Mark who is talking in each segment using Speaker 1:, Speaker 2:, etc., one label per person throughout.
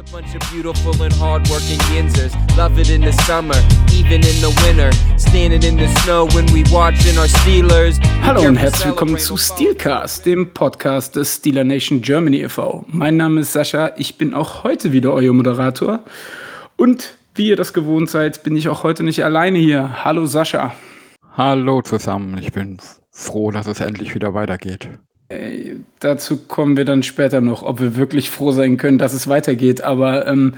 Speaker 1: a bunch of beautiful and hardworking Yinzers. Love it in the summer, even in the winter. Standing in the snow when we watching our Steelers.
Speaker 2: Hallo und herzlich willkommen zu Steelcast, dem Podcast des Steeler Nation Germany e.V. Mein Name ist Sascha, ich bin auch heute wieder euer Moderator. Und wie ihr das gewohnt seid, bin ich auch heute nicht alleine hier. Hallo Sascha.
Speaker 3: Hallo zusammen, ich bin froh, dass es endlich wieder weitergeht.
Speaker 2: Äh, dazu kommen wir dann später noch, ob wir wirklich froh sein können, dass es weitergeht. Aber ähm,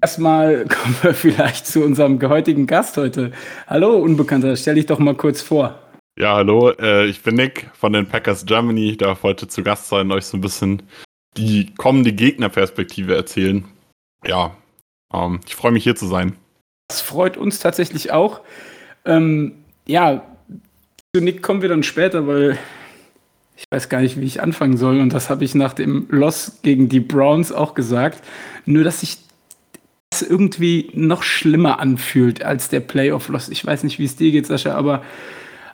Speaker 2: erstmal kommen wir vielleicht zu unserem heutigen Gast heute. Hallo, Unbekannter, stell dich doch mal kurz vor.
Speaker 4: Ja, hallo, äh, ich bin Nick von den Packers Germany. Ich darf heute zu Gast sein und euch so ein bisschen die kommende Gegnerperspektive erzählen. Ja, ähm, ich freue mich hier zu sein.
Speaker 2: Das freut uns tatsächlich auch. Ähm, ja, zu Nick kommen wir dann später, weil ich weiß gar nicht, wie ich anfangen soll. Und das habe ich nach dem Loss gegen die Browns auch gesagt. Nur, dass sich das irgendwie noch schlimmer anfühlt als der Playoff-Loss. Ich weiß nicht, wie es dir geht, Sascha, aber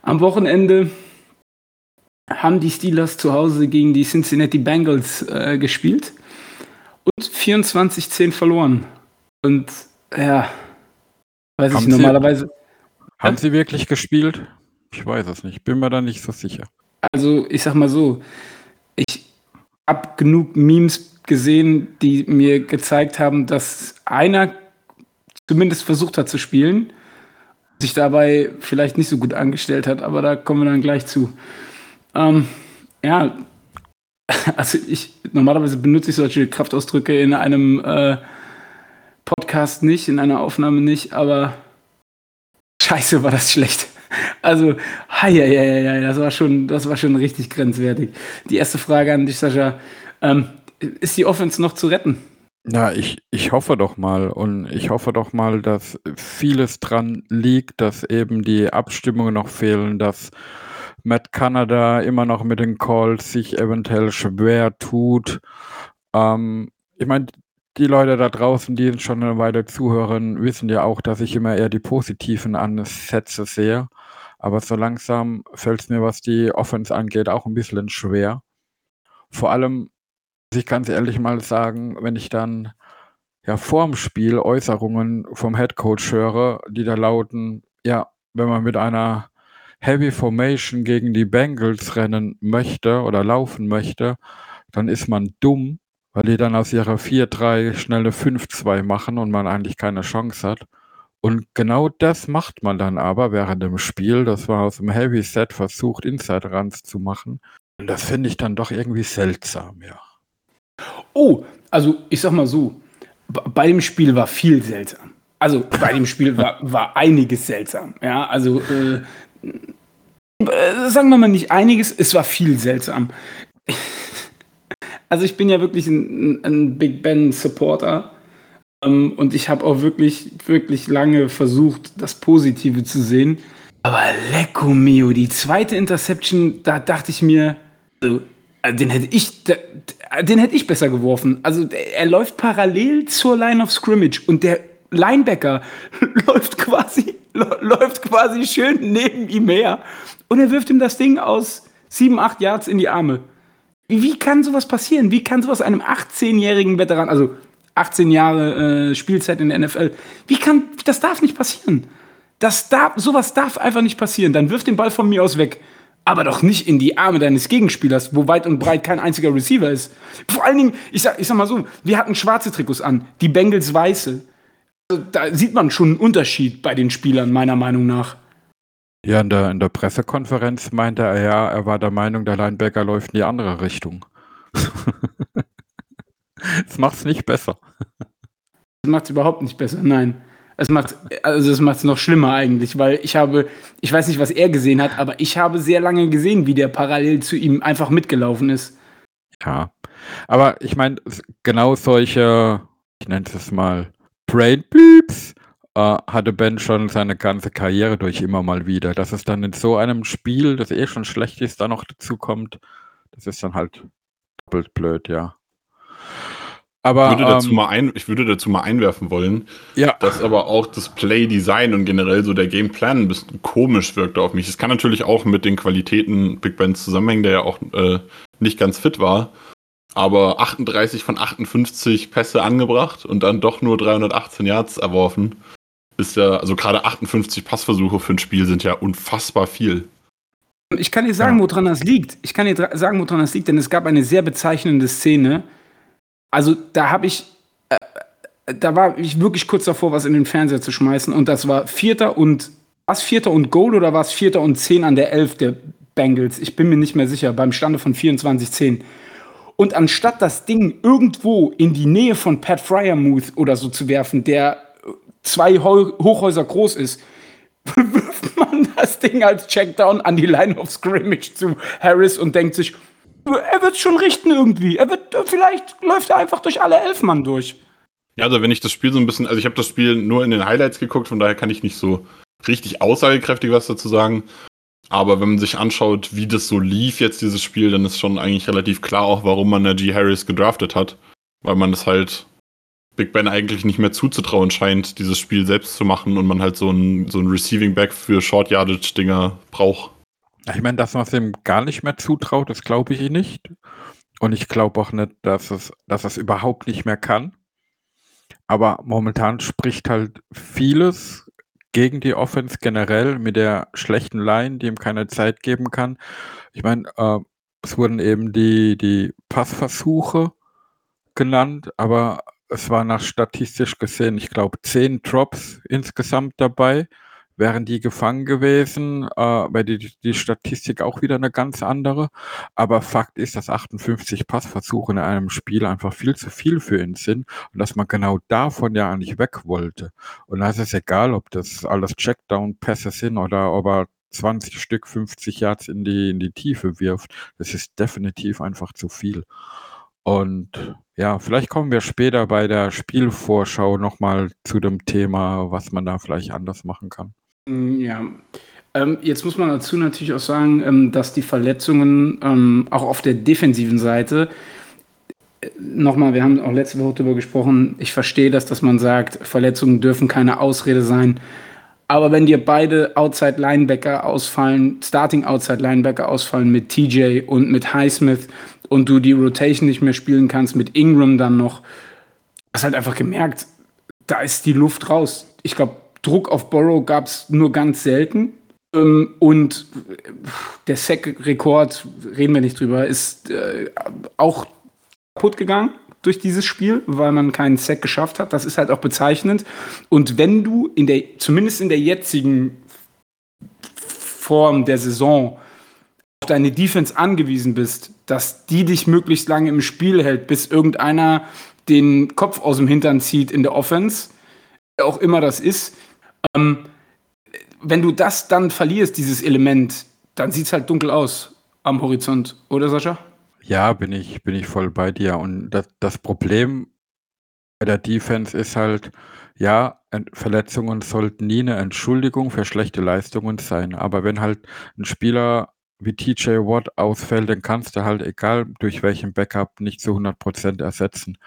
Speaker 2: am Wochenende haben die Steelers zu Hause gegen die Cincinnati Bengals äh, gespielt und 24-10 verloren. Und ja, weiß
Speaker 3: Haben
Speaker 2: ich normalerweise.
Speaker 3: Haben sie wirklich gespielt? Ich weiß es nicht, bin mir da nicht so sicher.
Speaker 2: Also, ich sag mal so, ich habe genug Memes gesehen, die mir gezeigt haben, dass einer zumindest versucht hat zu spielen, sich dabei vielleicht nicht so gut angestellt hat, aber da kommen wir dann gleich zu. Ähm, ja, also ich normalerweise benutze ich solche Kraftausdrücke in einem äh, Podcast nicht, in einer Aufnahme nicht, aber scheiße war das schlecht. Also, hei, hei, hei, hei, das war schon, das war schon richtig grenzwertig. Die erste Frage an dich, Sascha. Ähm, ist die Offense noch zu retten?
Speaker 3: Na, ich, ich hoffe doch mal und ich hoffe doch mal, dass vieles dran liegt, dass eben die Abstimmungen noch fehlen, dass Matt Canada immer noch mit den Calls sich eventuell schwer tut. Ähm, ich meine, die Leute da draußen, die schon eine Weile zuhören, wissen ja auch, dass ich immer eher die positiven Ansätze sehe. Aber so langsam fällt es mir, was die Offense angeht, auch ein bisschen schwer. Vor allem, ich ganz ehrlich mal sagen, wenn ich dann ja vorm Spiel Äußerungen vom Headcoach höre, die da lauten, ja, wenn man mit einer Heavy Formation gegen die Bengals rennen möchte oder laufen möchte, dann ist man dumm, weil die dann aus ihrer 4-3 schnell eine 5-2 machen und man eigentlich keine Chance hat. Und genau das macht man dann aber während dem Spiel. Das war aus dem Heavy Set versucht, Inside Runs zu machen. Und das finde ich dann doch irgendwie seltsam, ja.
Speaker 2: Oh, also ich sag mal so, bei dem Spiel war viel seltsam. Also bei dem Spiel war, war einiges seltsam. Ja, also äh, äh, sagen wir mal nicht einiges, es war viel seltsam. Also ich bin ja wirklich ein, ein Big Ben Supporter und ich habe auch wirklich, wirklich lange versucht, das Positive zu sehen. Aber lecco mio, die zweite Interception, da dachte ich mir, also, den hätte ich, den hätte ich besser geworfen. Also er läuft parallel zur Line of Scrimmage und der Linebacker läuft quasi, läuft quasi schön neben ihm her und er wirft ihm das Ding aus sieben, acht Yards in die Arme. Wie kann sowas passieren? Wie kann sowas einem 18-jährigen Veteran, also 18 Jahre äh, Spielzeit in der NFL, wie kann, das darf nicht passieren. Das darf, sowas darf einfach nicht passieren. Dann wirf den Ball von mir aus weg. Aber doch nicht in die Arme deines Gegenspielers, wo weit und breit kein einziger Receiver ist. Vor allen Dingen, ich sag, ich sag mal so, wir hatten schwarze Trikots an, die Bengals weiße. Also, da sieht man schon einen Unterschied bei den Spielern, meiner Meinung nach.
Speaker 3: Ja, in der, in der Pressekonferenz meinte er ja, er war der Meinung, der Linebacker läuft in die andere Richtung. das macht es nicht besser.
Speaker 2: Das macht es überhaupt nicht besser, nein. Es macht also es macht es noch schlimmer eigentlich, weil ich habe, ich weiß nicht, was er gesehen hat, aber ich habe sehr lange gesehen, wie der parallel zu ihm einfach mitgelaufen ist.
Speaker 3: Ja, aber ich meine, genau solche, ich nenne es mal Brain Beeps, äh, hatte Ben schon seine ganze Karriere durch immer mal wieder. Dass es dann in so einem Spiel, das eh schon schlecht ist, da noch dazu kommt, das ist dann halt doppelt blöd, ja.
Speaker 4: Aber, ich, würde dazu ähm, mal ein, ich würde dazu mal einwerfen wollen,
Speaker 3: ja.
Speaker 4: dass aber auch das Play-Design und generell so der Gameplan ein bisschen komisch wirkte auf mich. Es kann natürlich auch mit den Qualitäten Big Bands zusammenhängen, der ja auch äh, nicht ganz fit war. aber 38 von 58 Pässe angebracht und dann doch nur 318 Yards erworfen. Ist ja, also gerade 58 Passversuche für ein Spiel sind ja unfassbar viel.
Speaker 2: Ich kann dir sagen, ja. woran das liegt. Ich kann dir sagen, woran das liegt, denn es gab eine sehr bezeichnende Szene. Also da habe ich, äh, da war ich wirklich kurz davor, was in den Fernseher zu schmeißen. Und das war Vierter und, was Vierter und Goal oder war es Vierter und Zehn an der Elf der Bengals? Ich bin mir nicht mehr sicher, beim Stande von 24-10. Und anstatt das Ding irgendwo in die Nähe von Pat Fryermuth oder so zu werfen, der zwei Hochhäuser groß ist, wirft man das Ding als Checkdown an die Line of Scrimmage zu Harris und denkt sich, er wird schon richten irgendwie. Er wird, vielleicht läuft er einfach durch alle elf Mann durch.
Speaker 4: Ja, also wenn ich das Spiel so ein bisschen, also ich habe das Spiel nur in den Highlights geguckt, von daher kann ich nicht so richtig aussagekräftig was dazu sagen. Aber wenn man sich anschaut, wie das so lief jetzt, dieses Spiel, dann ist schon eigentlich relativ klar auch, warum man Najee Harris gedraftet hat. Weil man es halt Big Ben eigentlich nicht mehr zuzutrauen scheint, dieses Spiel selbst zu machen und man halt so ein, so ein Receiving Back für Short Yardage Dinger braucht.
Speaker 3: Ich meine, dass man es ihm gar nicht mehr zutraut, das glaube ich nicht. Und ich glaube auch nicht, dass es, dass es überhaupt nicht mehr kann. Aber momentan spricht halt vieles gegen die Offense generell mit der schlechten Line, die ihm keine Zeit geben kann. Ich meine, äh, es wurden eben die, die Passversuche genannt, aber es war nach statistisch gesehen, ich glaube, zehn Drops insgesamt dabei. Wären die gefangen gewesen, äh, wäre die, die Statistik auch wieder eine ganz andere. Aber Fakt ist, dass 58 Passversuche in einem Spiel einfach viel zu viel für ihn sind und dass man genau davon ja eigentlich weg wollte. Und da ist es egal, ob das alles Checkdown-Pässe sind oder ob er 20 Stück 50 Yards in die, in die Tiefe wirft. Das ist definitiv einfach zu viel. Und ja, vielleicht kommen wir später bei der Spielvorschau nochmal zu dem Thema, was man da vielleicht anders machen kann.
Speaker 2: Mm, ja. Ähm, jetzt muss man dazu natürlich auch sagen, ähm, dass die Verletzungen ähm, auch auf der defensiven Seite äh, nochmal, wir haben auch letzte Woche darüber gesprochen, ich verstehe das, dass man sagt, Verletzungen dürfen keine Ausrede sein. Aber wenn dir beide Outside Linebacker ausfallen, Starting Outside Linebacker ausfallen mit TJ und mit Highsmith und du die Rotation nicht mehr spielen kannst mit Ingram dann noch, hast halt einfach gemerkt, da ist die Luft raus. Ich glaube, Druck auf Borrow gab es nur ganz selten. Ähm, und der Sack-Rekord, reden wir nicht drüber, ist äh, auch kaputt gegangen durch dieses Spiel, weil man keinen Sack geschafft hat. Das ist halt auch bezeichnend. Und wenn du in der, zumindest in der jetzigen Form der Saison auf deine Defense angewiesen bist, dass die dich möglichst lange im Spiel hält, bis irgendeiner den Kopf aus dem Hintern zieht in der Offense, auch immer das ist. Ähm, wenn du das dann verlierst, dieses Element, dann sieht es halt dunkel aus am Horizont, oder Sascha?
Speaker 3: Ja, bin ich, bin ich voll bei dir. Und das, das Problem bei der Defense ist halt, ja, Verletzungen sollten nie eine Entschuldigung für schlechte Leistungen sein. Aber wenn halt ein Spieler wie TJ Watt ausfällt, dann kannst du halt, egal durch welchen Backup, nicht zu 100% ersetzen.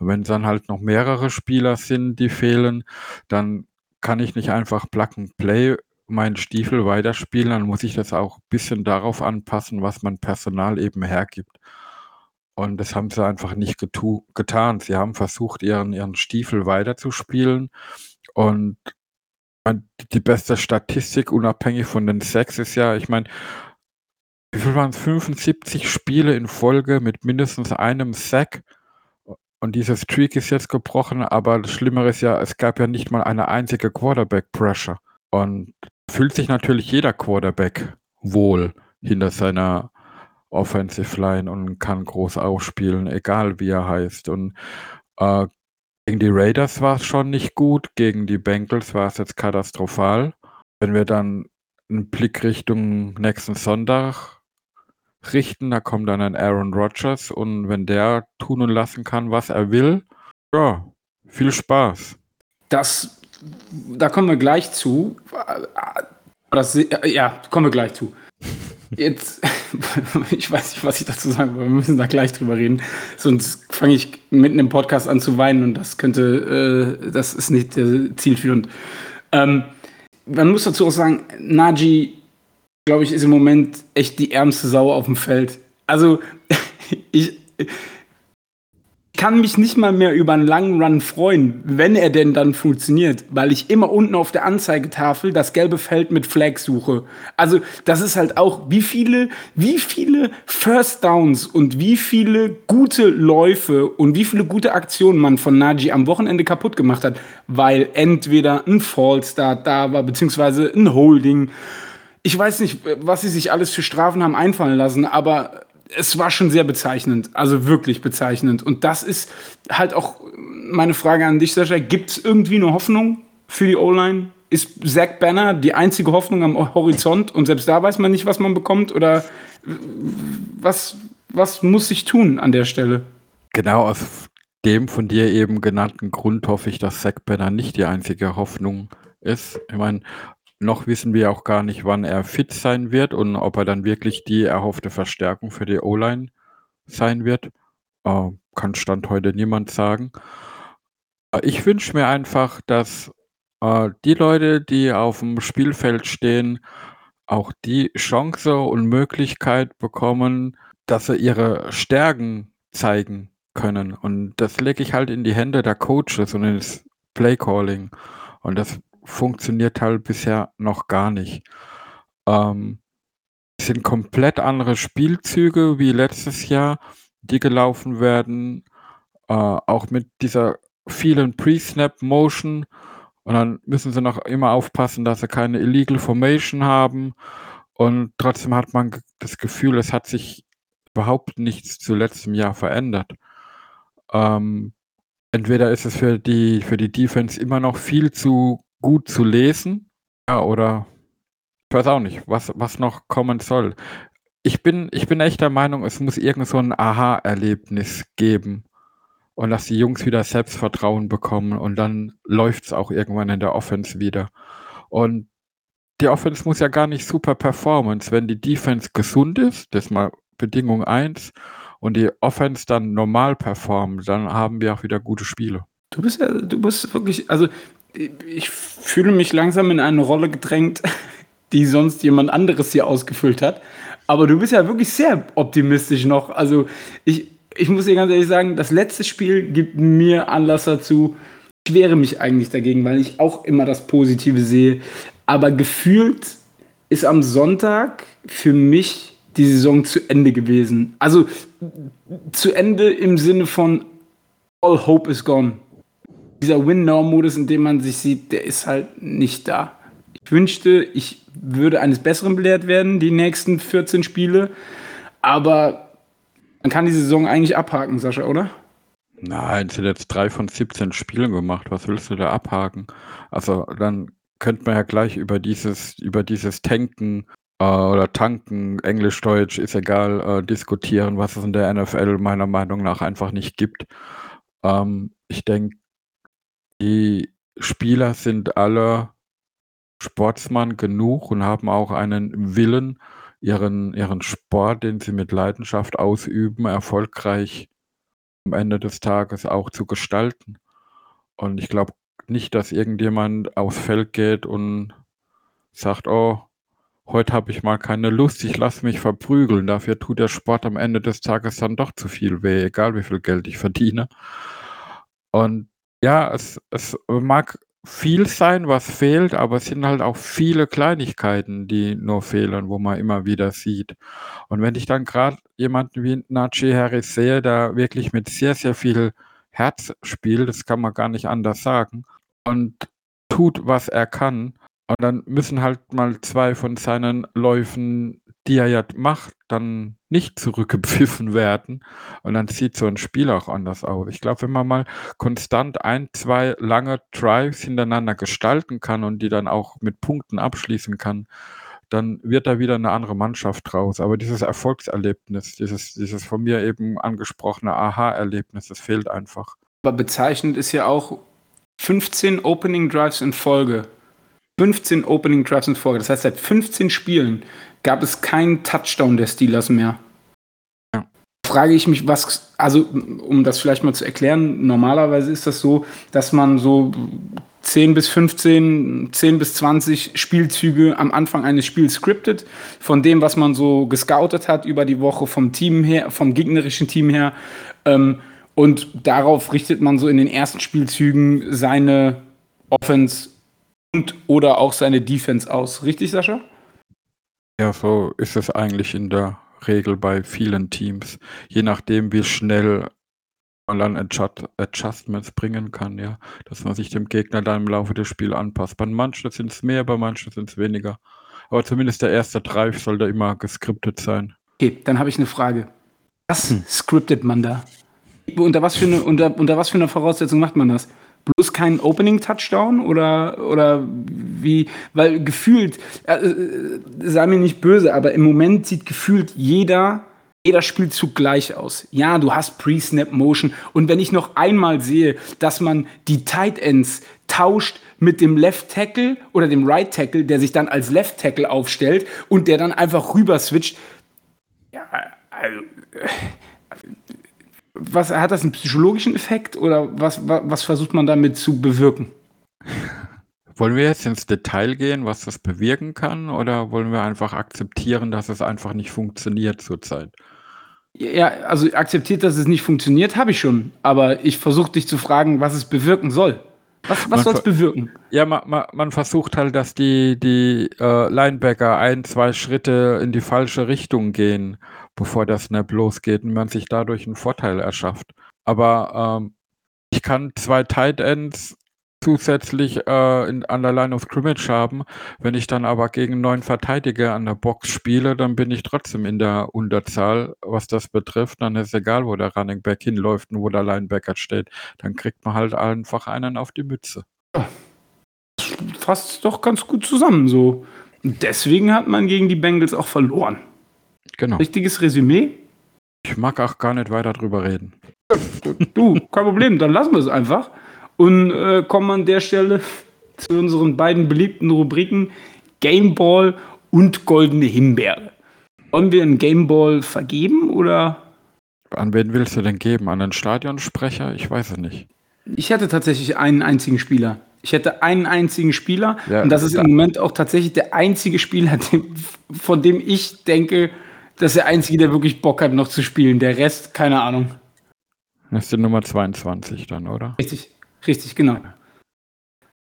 Speaker 3: wenn dann halt noch mehrere Spieler sind, die fehlen, dann kann ich nicht einfach Plug and Play meinen Stiefel weiterspielen, dann muss ich das auch ein bisschen darauf anpassen, was mein Personal eben hergibt. Und das haben sie einfach nicht getan. Sie haben versucht, ihren, ihren Stiefel weiterzuspielen. Und die beste Statistik, unabhängig von den Sex, ist ja, ich meine, wie viel waren es? 75 Spiele in Folge mit mindestens einem Sack. Und dieser Streak ist jetzt gebrochen, aber das Schlimmere ist ja, es gab ja nicht mal eine einzige Quarterback-Pressure. Und fühlt sich natürlich jeder Quarterback wohl hinter seiner Offensive Line und kann groß ausspielen, egal wie er heißt. Und äh, gegen die Raiders war es schon nicht gut, gegen die Bengals war es jetzt katastrophal. Wenn wir dann einen Blick Richtung nächsten Sonntag richten. Da kommt dann ein Aaron Rodgers und wenn der tun und lassen kann, was er will, ja, viel Spaß.
Speaker 2: Das, da kommen wir gleich zu. Das, ja, kommen wir gleich zu. Jetzt, ich weiß nicht, was ich dazu sagen will, wir müssen da gleich drüber reden. Sonst fange ich mitten im Podcast an zu weinen und das könnte, äh, das ist nicht äh, zielführend. Ähm, man muss dazu auch sagen, Naji glaube ich, ist im Moment echt die ärmste Sau auf dem Feld. Also, ich, kann mich nicht mal mehr über einen langen Run freuen, wenn er denn dann funktioniert, weil ich immer unten auf der Anzeigetafel das gelbe Feld mit Flag suche. Also, das ist halt auch, wie viele, wie viele First Downs und wie viele gute Läufe und wie viele gute Aktionen man von Naji am Wochenende kaputt gemacht hat, weil entweder ein Fallstart da war, beziehungsweise ein Holding. Ich weiß nicht, was sie sich alles für Strafen haben einfallen lassen, aber es war schon sehr bezeichnend, also wirklich bezeichnend. Und das ist halt auch meine Frage an dich, Sascha. Gibt es irgendwie eine Hoffnung für die O-Line? Ist Zach Banner die einzige Hoffnung am Horizont und selbst da weiß man nicht, was man bekommt? Oder was, was muss sich tun an der Stelle?
Speaker 3: Genau aus dem von dir eben genannten Grund hoffe ich, dass Zach Banner nicht die einzige Hoffnung ist. Ich meine, noch wissen wir auch gar nicht, wann er fit sein wird und ob er dann wirklich die erhoffte Verstärkung für die O-Line sein wird. Äh, kann Stand heute niemand sagen. Äh, ich wünsche mir einfach, dass äh, die Leute, die auf dem Spielfeld stehen, auch die Chance und Möglichkeit bekommen, dass sie ihre Stärken zeigen können. Und das lege ich halt in die Hände der Coaches und ins Playcalling. Und das funktioniert halt bisher noch gar nicht. Ähm, es sind komplett andere Spielzüge wie letztes Jahr, die gelaufen werden, äh, auch mit dieser vielen Pre-Snap-Motion. Und dann müssen sie noch immer aufpassen, dass sie keine Illegal Formation haben. Und trotzdem hat man das Gefühl, es hat sich überhaupt nichts zu letztem Jahr verändert. Ähm, entweder ist es für die, für die Defense immer noch viel zu gut zu lesen. Ja, oder ich weiß auch nicht, was, was noch kommen soll. Ich bin, ich bin echt der Meinung, es muss irgend so ein Aha-Erlebnis geben. Und dass die Jungs wieder Selbstvertrauen bekommen und dann läuft es auch irgendwann in der Offense wieder. Und die Offense muss ja gar nicht super performance. Wenn die Defense gesund ist, das ist mal Bedingung 1, und die Offense dann normal performt, dann haben wir auch wieder gute Spiele.
Speaker 2: Du bist ja, du bist wirklich, also ich fühle mich langsam in eine Rolle gedrängt, die sonst jemand anderes hier ausgefüllt hat. Aber du bist ja wirklich sehr optimistisch noch. Also ich, ich muss dir ganz ehrlich sagen, das letzte Spiel gibt mir Anlass dazu. Ich wehre mich eigentlich dagegen, weil ich auch immer das Positive sehe. Aber gefühlt ist am Sonntag für mich die Saison zu Ende gewesen. Also zu Ende im Sinne von All Hope is gone dieser Win-Now-Modus, in dem man sich sieht, der ist halt nicht da. Ich wünschte, ich würde eines Besseren belehrt werden, die nächsten 14 Spiele. Aber man kann die Saison eigentlich abhaken, Sascha, oder?
Speaker 3: Nein, es sind jetzt drei von 17 Spielen gemacht. Was willst du da abhaken? Also dann könnte man ja gleich über dieses, über dieses Tanken äh, oder Tanken, Englisch, Deutsch, ist egal, äh, diskutieren, was es in der NFL meiner Meinung nach einfach nicht gibt. Ähm, ich denke, die Spieler sind alle Sportsmann genug und haben auch einen Willen, ihren ihren Sport, den sie mit Leidenschaft ausüben, erfolgreich am Ende des Tages auch zu gestalten. Und ich glaube nicht, dass irgendjemand aufs Feld geht und sagt: „Oh, heute habe ich mal keine Lust, ich lasse mich verprügeln.“ Dafür tut der Sport am Ende des Tages dann doch zu viel weh, egal wie viel Geld ich verdiene. Und ja, es es mag viel sein, was fehlt, aber es sind halt auch viele Kleinigkeiten, die nur fehlen, wo man immer wieder sieht. Und wenn ich dann gerade jemanden wie Najee Harris sehe, der wirklich mit sehr, sehr viel Herz spielt, das kann man gar nicht anders sagen, und tut, was er kann, und dann müssen halt mal zwei von seinen Läufen die er ja macht, dann nicht zurückgepfiffen werden und dann sieht so ein Spiel auch anders aus. Ich glaube, wenn man mal konstant ein, zwei lange Drives hintereinander gestalten kann und die dann auch mit Punkten abschließen kann, dann wird da wieder eine andere Mannschaft draus. Aber dieses Erfolgserlebnis, dieses dieses von mir eben angesprochene Aha-Erlebnis, das fehlt einfach.
Speaker 2: Aber bezeichnend ist ja auch 15 Opening Drives in Folge. 15 Opening Drives in Folge. Das heißt, seit 15 Spielen gab es keinen Touchdown der Steelers mehr. Ja. Frage ich mich, was, also um das vielleicht mal zu erklären, normalerweise ist das so, dass man so 10 bis 15, 10 bis 20 Spielzüge am Anfang eines Spiels scriptet, von dem, was man so gescoutet hat über die Woche vom Team her, vom gegnerischen Team her. Ähm, Und darauf richtet man so in den ersten Spielzügen seine Offense und oder auch seine Defense aus. Richtig, Sascha?
Speaker 3: Ja, so ist es eigentlich in der Regel bei vielen Teams. Je nachdem, wie schnell man dann Adjust Adjustments bringen kann, ja, dass man sich dem Gegner dann im Laufe des Spiels anpasst. Bei manchen sind es mehr, bei manchen sind es weniger. Aber zumindest der erste Drive sollte immer geskriptet sein.
Speaker 2: Okay, dann habe ich eine Frage. Was hm. scriptet man da? Unter was, für eine, unter, unter was für eine Voraussetzung macht man das? Bloß kein Opening-Touchdown oder, oder wie? Weil gefühlt, äh, äh, sei mir nicht böse, aber im Moment sieht gefühlt jeder, jeder Spielzug gleich aus. Ja, du hast Pre-Snap-Motion. Und wenn ich noch einmal sehe, dass man die Tight Ends tauscht mit dem Left Tackle oder dem Right Tackle, der sich dann als Left Tackle aufstellt und der dann einfach rüber switcht. Ja, also, was hat das einen psychologischen Effekt oder was, was, was versucht man damit zu bewirken?
Speaker 3: Wollen wir jetzt ins Detail gehen, was das bewirken kann, oder wollen wir einfach akzeptieren, dass es einfach nicht funktioniert zurzeit?
Speaker 2: Ja, also akzeptiert, dass es nicht funktioniert, habe ich schon. Aber ich versuche dich zu fragen, was es bewirken soll. Was, was soll es bewirken?
Speaker 3: Ja, man, man, man, versucht halt, dass die, die äh, Linebacker ein, zwei Schritte in die falsche Richtung gehen bevor der Snap losgeht und man sich dadurch einen Vorteil erschafft. Aber ähm, ich kann zwei Tight Ends zusätzlich äh, in, an der Line of Scrimmage haben. Wenn ich dann aber gegen neun Verteidiger an der Box spiele, dann bin ich trotzdem in der Unterzahl, was das betrifft. Dann ist egal, wo der Running Back hinläuft und wo der Linebacker steht. Dann kriegt man halt einfach einen auf die Mütze.
Speaker 2: Fasst doch ganz gut zusammen so. Deswegen hat man gegen die Bengals auch verloren. Genau. Richtiges Resümee?
Speaker 3: Ich mag auch gar nicht weiter drüber reden.
Speaker 2: Du, kein Problem, dann lassen wir es einfach. Und äh, kommen an der Stelle zu unseren beiden beliebten Rubriken Gameball und Goldene Himbeere. Wollen wir einen Gameball vergeben oder?
Speaker 3: An wen willst du denn geben? An einen Stadionsprecher? Ich weiß es nicht.
Speaker 2: Ich hätte tatsächlich einen einzigen Spieler. Ich hätte einen einzigen Spieler ja, und das ist im Moment auch tatsächlich der einzige Spieler, von dem ich denke, das ist der Einzige, der wirklich Bock hat, noch zu spielen. Der Rest, keine Ahnung.
Speaker 3: Das ist die Nummer 22 dann, oder?
Speaker 2: Richtig, richtig, genau.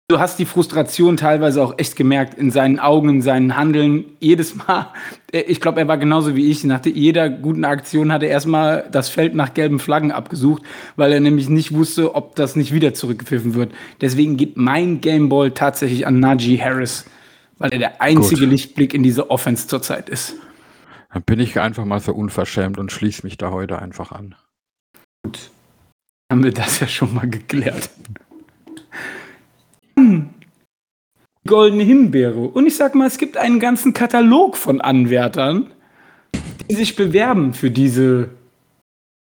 Speaker 2: Du hast die Frustration teilweise auch echt gemerkt in seinen Augen, in seinen Handeln. Jedes Mal, äh, ich glaube, er war genauso wie ich. Nach jeder guten Aktion hat er erstmal das Feld nach gelben Flaggen abgesucht, weil er nämlich nicht wusste, ob das nicht wieder zurückgepfiffen wird. Deswegen geht mein Gameball tatsächlich an Najee Harris, weil er der einzige Gut. Lichtblick in diese Offense zurzeit ist.
Speaker 3: Dann bin ich einfach mal so unverschämt und schließe mich da heute einfach an.
Speaker 2: Gut. Haben wir das ja schon mal geklärt. Hm. Goldene Himbeere. Und ich sag mal, es gibt einen ganzen Katalog von Anwärtern, die sich bewerben für diese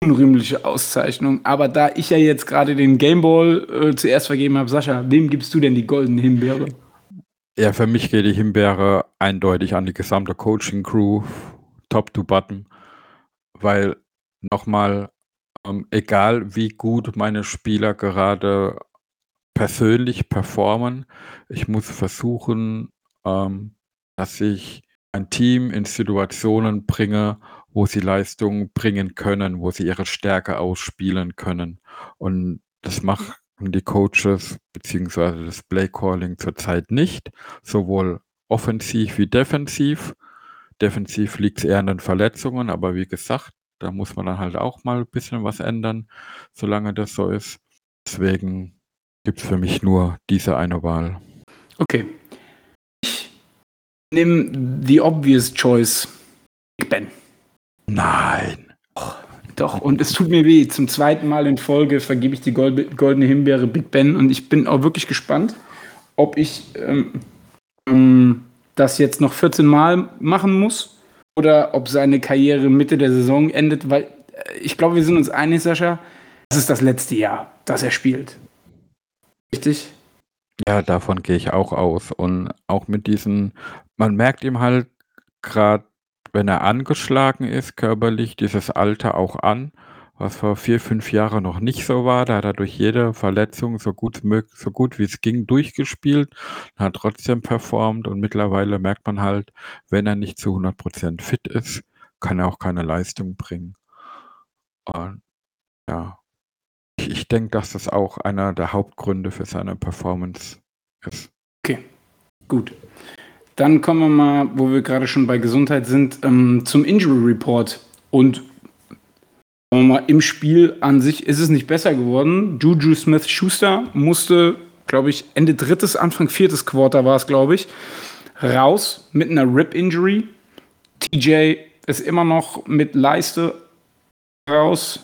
Speaker 2: unrühmliche Auszeichnung. Aber da ich ja jetzt gerade den Gameball äh, zuerst vergeben habe, Sascha, wem gibst du denn die goldene Himbeere?
Speaker 3: Ja, für mich geht die Himbeere eindeutig an die gesamte Coaching-Crew top to bottom, weil nochmal, ähm, egal wie gut meine Spieler gerade persönlich performen, ich muss versuchen, ähm, dass ich ein Team in Situationen bringe, wo sie Leistung bringen können, wo sie ihre Stärke ausspielen können. Und das machen die Coaches beziehungsweise das Play Calling zurzeit nicht, sowohl offensiv wie defensiv. Defensiv liegt es eher an den Verletzungen, aber wie gesagt, da muss man dann halt auch mal ein bisschen was ändern, solange das so ist. Deswegen gibt es für mich nur diese eine Wahl.
Speaker 2: Okay. Ich nehme the obvious choice. Big Ben.
Speaker 3: Nein.
Speaker 2: Doch, doch, und es tut mir weh. Zum zweiten Mal in Folge vergebe ich die goldene Himbeere Big Ben und ich bin auch wirklich gespannt, ob ich ähm, ähm, das jetzt noch 14 Mal machen muss oder ob seine Karriere Mitte der Saison endet, weil äh, ich glaube, wir sind uns einig, Sascha, das ist das letzte Jahr, das er spielt. Richtig?
Speaker 3: Ja, davon gehe ich auch aus. Und auch mit diesen, man merkt ihm halt gerade, wenn er angeschlagen ist, körperlich, dieses Alter auch an was vor vier, fünf Jahren noch nicht so war. Da hat er durch jede Verletzung so gut, so gut wie es ging durchgespielt, hat trotzdem performt und mittlerweile merkt man halt, wenn er nicht zu 100% fit ist, kann er auch keine Leistung bringen. Und ja, ich denke, dass das auch einer der Hauptgründe für seine Performance ist.
Speaker 2: Okay, gut. Dann kommen wir mal, wo wir gerade schon bei Gesundheit sind, ähm, zum Injury Report. Und wir mal, im Spiel an sich ist es nicht besser geworden. Juju Smith Schuster musste, glaube ich, Ende drittes, Anfang viertes Quarter war es, glaube ich, raus mit einer Rip-Injury. TJ ist immer noch mit Leiste raus.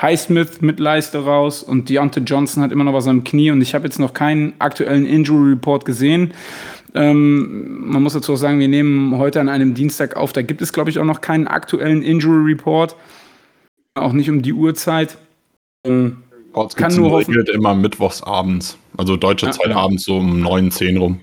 Speaker 2: Highsmith mit Leiste raus und Deontay Johnson hat immer noch was am Knie und ich habe jetzt noch keinen aktuellen Injury Report gesehen. Ähm, man muss dazu auch sagen, wir nehmen heute an einem Dienstag auf, da gibt es, glaube ich, auch noch keinen aktuellen Injury Report. Auch nicht um die Uhrzeit.
Speaker 4: Ähm, Reports kann nur hoffen. immer mittwochs abends, also deutsche ja, Zeit ja. abends so um 9, 10 rum.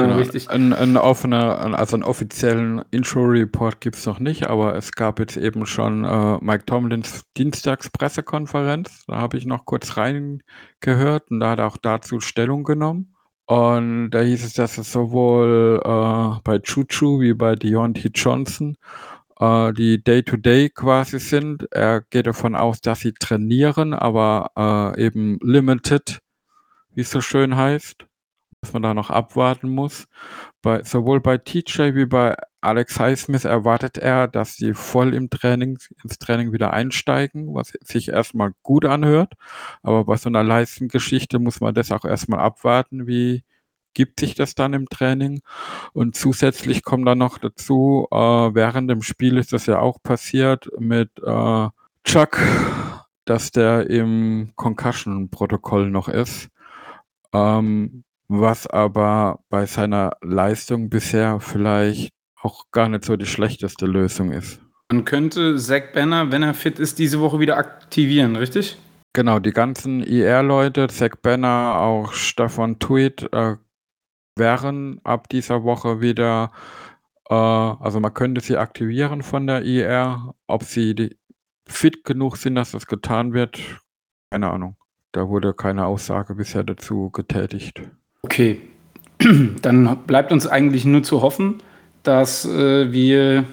Speaker 3: Genau. Richtig. Ein, ein offener, also einen offiziellen Intro-Report gibt es noch nicht, aber es gab jetzt eben schon äh, Mike Tomlins Dienstagspressekonferenz. Da habe ich noch kurz reingehört und da hat er auch dazu Stellung genommen. Und da hieß es, dass es sowohl äh, bei Chuchu wie bei Deontay Johnson äh, die Day-to-Day -Day quasi sind. Er geht davon aus, dass sie trainieren, aber äh, eben limited, wie es so schön heißt dass man da noch abwarten muss. Bei, sowohl bei TJ wie bei Alex Highsmith erwartet er, dass sie voll im Training, ins Training wieder einsteigen, was sich erstmal gut anhört. Aber bei so einer Leistengeschichte muss man das auch erstmal abwarten, wie gibt sich das dann im Training. Und zusätzlich kommt dann noch dazu, äh, während dem Spiel ist das ja auch passiert mit äh, Chuck, dass der im Concussion-Protokoll noch ist. Ähm, was aber bei seiner Leistung bisher vielleicht auch gar nicht so die schlechteste Lösung ist.
Speaker 2: Man könnte Zack Banner, wenn er fit ist, diese Woche wieder aktivieren, richtig?
Speaker 3: Genau, die ganzen IR-Leute, Zack Banner, auch Stefan Tweet, äh, wären ab dieser Woche wieder, äh, also man könnte sie aktivieren von der IR. Ob sie fit genug sind, dass das getan wird, keine Ahnung. Da wurde keine Aussage bisher dazu getätigt.
Speaker 2: Okay, dann bleibt uns eigentlich nur zu hoffen, dass äh, wir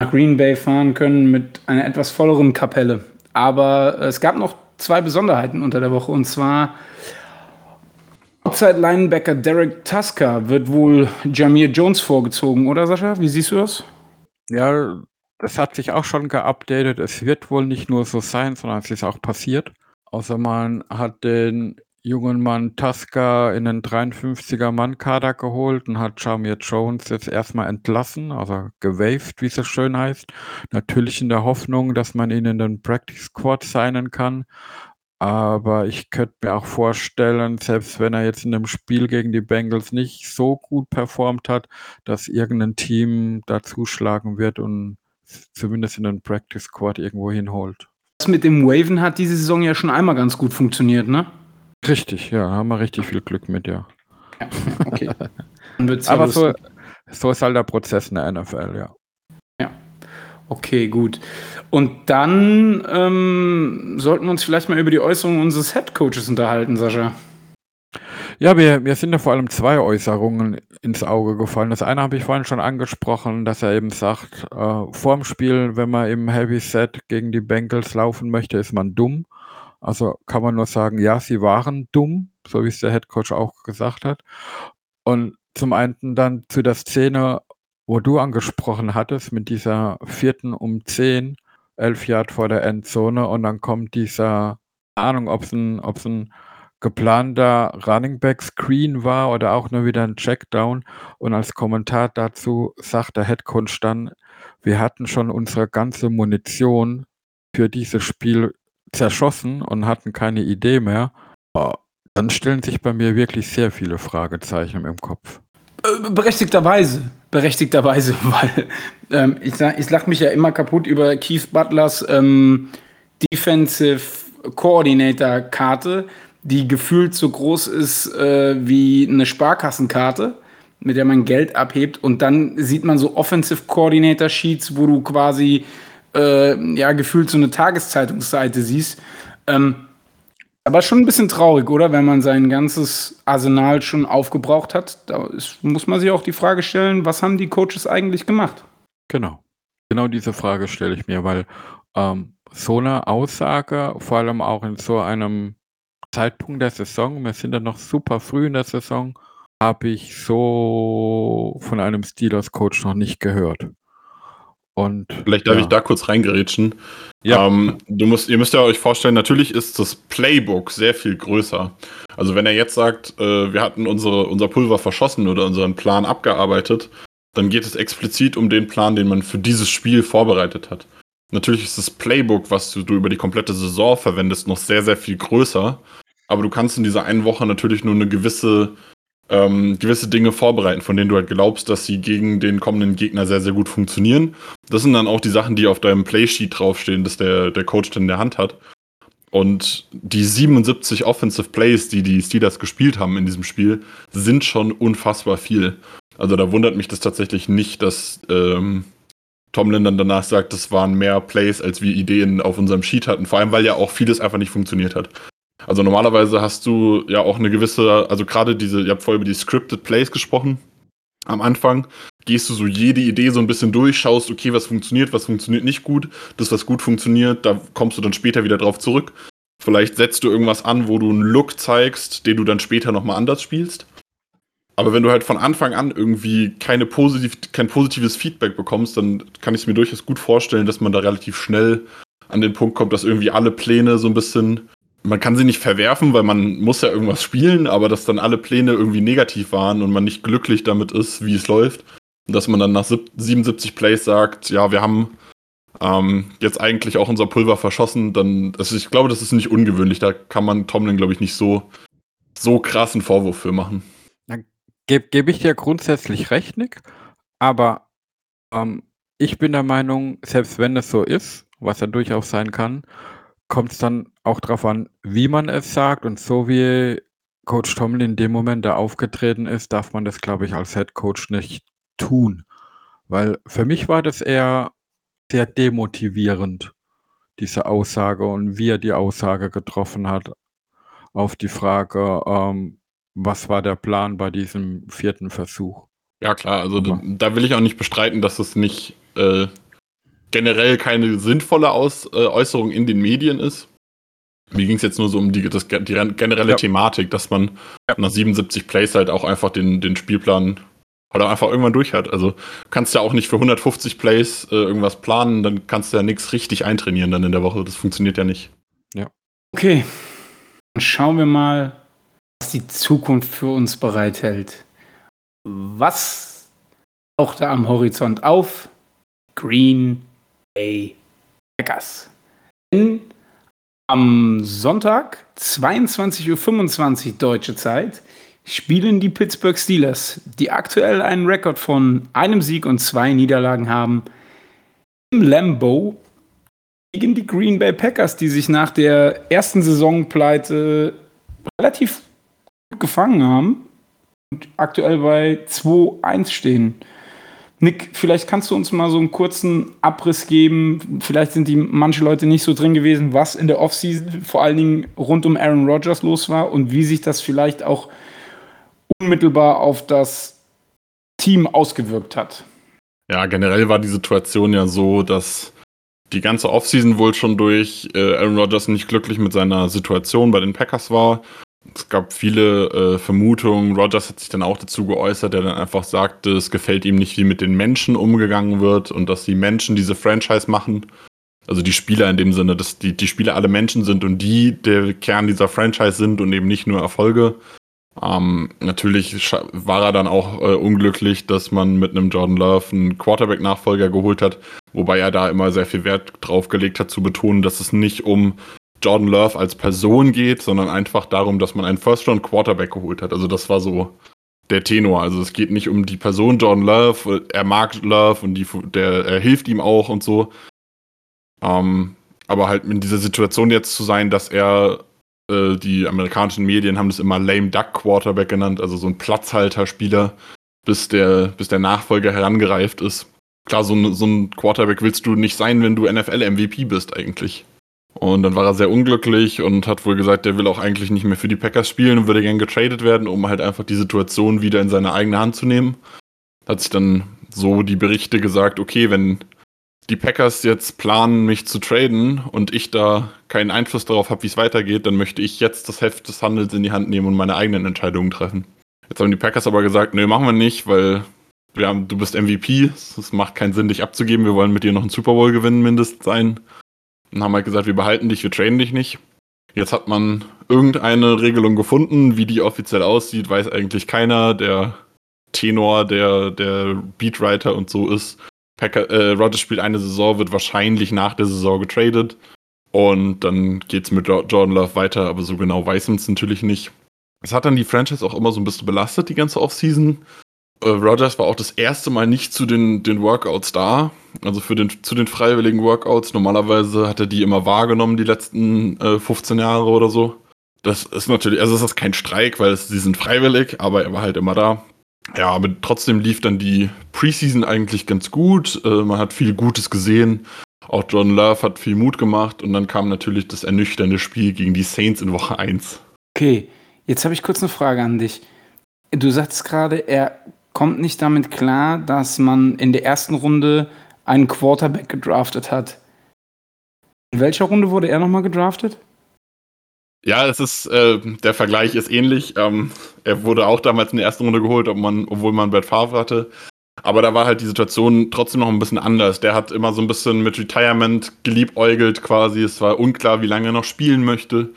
Speaker 2: nach Green Bay fahren können mit einer etwas volleren Kapelle. Aber es gab noch zwei Besonderheiten unter der Woche und zwar Outside-Linebacker Derek Tusker wird wohl Jamir Jones vorgezogen, oder Sascha? Wie siehst du das?
Speaker 3: Ja, das hat sich auch schon geupdatet. Es wird wohl nicht nur so sein, sondern es ist auch passiert. Außer man hat den jungen Mann Tusker in den 53er Mann-Kader geholt und hat Jamir Jones jetzt erstmal entlassen, also gewaved, wie es so schön heißt. Natürlich in der Hoffnung, dass man ihn in den Practice Squad signen kann. Aber ich könnte mir auch vorstellen, selbst wenn er jetzt in dem Spiel gegen die Bengals nicht so gut performt hat, dass irgendein Team da zuschlagen wird und zumindest in den Practice Squad irgendwo hinholt.
Speaker 2: Das mit dem Waven hat diese Saison ja schon einmal ganz gut funktioniert, ne?
Speaker 3: Richtig, ja, haben wir richtig viel Glück mit, ja.
Speaker 2: Ja, okay.
Speaker 3: Aber so, so ist halt der Prozess in der NFL. Ja.
Speaker 2: Okay, gut. Und dann ähm, sollten wir uns vielleicht mal über die Äußerungen unseres Headcoaches unterhalten, Sascha.
Speaker 3: Ja, mir, mir sind ja vor allem zwei Äußerungen ins Auge gefallen. Das eine habe ich vorhin schon angesprochen, dass er eben sagt, äh, vorm Spiel, wenn man im Heavy Set gegen die Bengals laufen möchte, ist man dumm. Also kann man nur sagen, ja, sie waren dumm, so wie es der Headcoach auch gesagt hat. Und zum einen dann zu der Szene, wo du angesprochen hattest, mit dieser vierten um zehn, elf Yard vor der Endzone und dann kommt dieser, Ahnung, ob es ein, ein geplanter Running Back Screen war oder auch nur wieder ein Checkdown. Und als Kommentar dazu sagt der Headcoach dann, wir hatten schon unsere ganze Munition für dieses Spiel zerschossen und hatten keine Idee mehr, dann stellen sich bei mir wirklich sehr viele Fragezeichen im Kopf.
Speaker 2: Äh, berechtigterweise, berechtigterweise, weil ähm, ich, ich lache mich ja immer kaputt über Keith Butlers ähm, Defensive Coordinator Karte, die gefühlt so groß ist äh, wie eine Sparkassenkarte, mit der man Geld abhebt und dann sieht man so Offensive Coordinator Sheets, wo du quasi äh, ja, gefühlt so eine Tageszeitungsseite siehst. Ähm, aber schon ein bisschen traurig, oder? Wenn man sein ganzes Arsenal schon aufgebraucht hat, da ist, muss man sich auch die Frage stellen, was haben die Coaches eigentlich gemacht?
Speaker 3: Genau. Genau diese Frage stelle ich mir, weil ähm, so eine Aussage, vor allem auch in so einem Zeitpunkt der Saison, wir sind ja noch super früh in der Saison, habe ich so von einem Steelers-Coach noch nicht gehört. Und
Speaker 4: Vielleicht darf
Speaker 3: ja.
Speaker 4: ich da kurz reingerätschen.
Speaker 3: Ja.
Speaker 4: Ähm, du musst, ihr müsst ja euch vorstellen, natürlich ist das Playbook sehr viel größer. Also wenn er jetzt sagt, äh, wir hatten unsere, unser Pulver verschossen oder unseren Plan abgearbeitet, dann geht es explizit um den Plan, den man für dieses Spiel vorbereitet hat. Natürlich ist das Playbook, was du, du über die komplette Saison verwendest, noch sehr, sehr viel größer. Aber du kannst in dieser einen Woche natürlich nur eine gewisse, ähm, gewisse Dinge vorbereiten, von denen du halt glaubst, dass sie gegen den kommenden Gegner sehr, sehr gut funktionieren. Das sind dann auch die Sachen, die auf deinem Playsheet draufstehen, dass der, der Coach dann in der Hand hat. Und die 77 Offensive Plays, die die Steelers gespielt haben in diesem Spiel, sind schon unfassbar viel. Also da wundert mich das tatsächlich nicht, dass ähm, Tomlin dann danach sagt, das waren mehr Plays, als wir Ideen auf unserem Sheet hatten. Vor allem, weil ja auch vieles einfach nicht funktioniert hat. Also normalerweise hast du ja auch eine gewisse, also gerade diese, ihr habt vorher über die Scripted Plays gesprochen. Am Anfang gehst du so jede Idee so ein bisschen durch, schaust, okay, was funktioniert, was funktioniert nicht gut. Das, was gut funktioniert, da kommst du dann später wieder drauf zurück. Vielleicht setzt du irgendwas an, wo du einen Look zeigst, den du dann später nochmal anders spielst. Aber wenn du halt von Anfang an irgendwie keine positiv, kein positives Feedback bekommst, dann kann ich es mir durchaus gut vorstellen, dass man da relativ schnell an den Punkt kommt, dass irgendwie alle Pläne so ein bisschen, man kann sie nicht verwerfen, weil man muss ja irgendwas spielen, aber dass dann alle Pläne irgendwie negativ waren und man nicht glücklich damit ist, wie es läuft. Und dass man dann nach 77 Plays sagt, ja, wir haben ähm, jetzt eigentlich auch unser Pulver verschossen, dann, also ich glaube, das ist nicht ungewöhnlich. Da kann man Tomlin, glaube ich, nicht so, so krassen Vorwurf für machen.
Speaker 3: Gebe geb ich dir grundsätzlich recht, Nick, aber ähm, ich bin der Meinung, selbst wenn es so ist, was ja durchaus sein kann, kommt es dann auch darauf an, wie man es sagt. Und so wie Coach Tomlin in dem Moment da aufgetreten ist, darf man das, glaube ich, als Head Coach nicht tun. Weil für mich war das eher sehr demotivierend, diese Aussage und wie er die Aussage getroffen hat auf die Frage, ähm, was war der Plan bei diesem vierten Versuch?
Speaker 4: Ja, klar, also da, da will ich auch nicht bestreiten, dass es nicht äh, generell keine sinnvolle Aus, äh, Äußerung in den Medien ist. Mir ging es jetzt nur so um die, das, die generelle
Speaker 3: Ja.
Speaker 4: Thematik, dass man nach 77 Plays halt auch einfach den, den Spielplan oder einfach irgendwann durch hat. Also kannst ja auch nicht für 150 Plays äh, irgendwas planen, dann kannst du ja nichts richtig eintrainieren dann in der Woche. Das funktioniert ja nicht.
Speaker 2: Okay, dann schauen wir mal, was die Zukunft für uns bereithält. Was taucht da am Horizont auf? Green Bay Packers. Denn am Sonntag, 22.25 Uhr deutsche Zeit, spielen die Pittsburgh Steelers, die aktuell einen Rekord von einem Sieg und zwei Niederlagen haben, im Lambeau gegen die Green Bay Packers, die sich nach der ersten Saisonpleite relativ gut gefangen haben und aktuell bei 2-1 stehen. Nick, vielleicht kannst du uns mal so einen kurzen Abriss geben. Vielleicht sind die manche Leute nicht so drin gewesen, was in der Offseason vor allen Dingen rund um Aaron Rodgers los war und wie sich das vielleicht auch unmittelbar auf das Team ausgewirkt hat.
Speaker 4: Ja, generell war die Situation ja so, dass die ganze Offseason wohl schon durch äh, Aaron Rodgers nicht glücklich mit seiner Situation bei den Packers war. Es gab viele äh, Vermutungen. Rodgers hat sich dann auch dazu geäußert, der dann einfach sagte, es gefällt ihm nicht, wie mit den Menschen umgegangen wird und dass die Menschen diese Franchise machen. Also die Spieler in dem Sinne, dass die, die Spieler alle Menschen sind und die der Kern dieser Franchise sind und eben nicht nur Erfolge. Ähm, natürlich war er dann auch äh, unglücklich, dass man mit einem Jordan Love einen Quarterback-Nachfolger geholt hat, wobei er da immer sehr viel Wert drauf gelegt hat zu betonen, dass es nicht um Jordan Love als Person geht, sondern einfach darum, dass man einen First-Round-Quarterback geholt hat. Also das war so der Tenor. Also es geht nicht um die Person Jordan Love, er mag Love und die, der, er hilft ihm auch und so. Ähm, aber halt in dieser Situation jetzt zu sein, dass er äh, die amerikanischen Medien haben das immer Lame Duck Quarterback genannt, also so ein Platzhalterspieler, bis der, bis der Nachfolger herangereift ist. Klar, so ein, so ein Quarterback willst du nicht sein, wenn du NFL-MVP bist eigentlich. Und dann war er sehr unglücklich und hat wohl gesagt, der will auch eigentlich nicht mehr für die Packers spielen und würde gern getradet werden, um halt einfach die Situation wieder in seine eigene Hand zu nehmen. Hat sich dann so die Berichte gesagt, okay, wenn die Packers jetzt planen, mich zu traden und ich da keinen Einfluss darauf habe, wie es weitergeht, dann möchte ich jetzt das Heft des Handels in die Hand nehmen und meine eigenen Entscheidungen treffen. Jetzt haben die Packers aber gesagt, nö, machen wir nicht, weil wir haben, du bist MVP, es macht keinen Sinn, dich abzugeben, wir wollen mit dir noch einen Super Bowl gewinnen, mindestens sein. Und haben halt gesagt, wir behalten dich, wir traden dich nicht. Jetzt hat man irgendeine Regelung gefunden, wie die offiziell aussieht, weiß eigentlich keiner. Der Tenor, der, der Beatwriter und so ist. Packer, äh, Rodgers spielt eine Saison, wird wahrscheinlich nach der Saison getradet. Und dann geht's mit Jordan Love weiter, aber so genau weiß man es natürlich nicht. Es hat dann die Franchise auch immer so ein bisschen belastet, die ganze Offseason. Äh, Rogers war auch das erste Mal nicht zu den, den Workouts da, also für den, zu den freiwilligen Workouts. Normalerweise hat er die immer wahrgenommen, die letzten äh, 15 Jahre oder so. Das ist natürlich, also ist kein Streik, weil sie sind freiwillig, aber er war halt immer da. Ja, aber trotzdem lief dann die Preseason eigentlich ganz gut. Äh, man hat viel Gutes gesehen. Auch John Love hat viel Mut gemacht und dann kam natürlich das ernüchternde Spiel gegen die Saints in Woche 1.
Speaker 2: Okay, jetzt habe ich kurz eine Frage an dich. Du sagst gerade, er kommt nicht damit klar, dass man in der ersten Runde einen Quarterback gedraftet hat. In welcher Runde wurde er nochmal gedraftet?
Speaker 4: Ja, es ist, äh, der Vergleich ist ähnlich. Ähm, er wurde auch damals in der ersten Runde geholt, ob man, obwohl man Brad Favre hatte. Aber da war halt die Situation trotzdem noch ein bisschen anders. Der hat immer so ein bisschen mit Retirement geliebäugelt quasi. Es war unklar, wie lange er noch spielen möchte.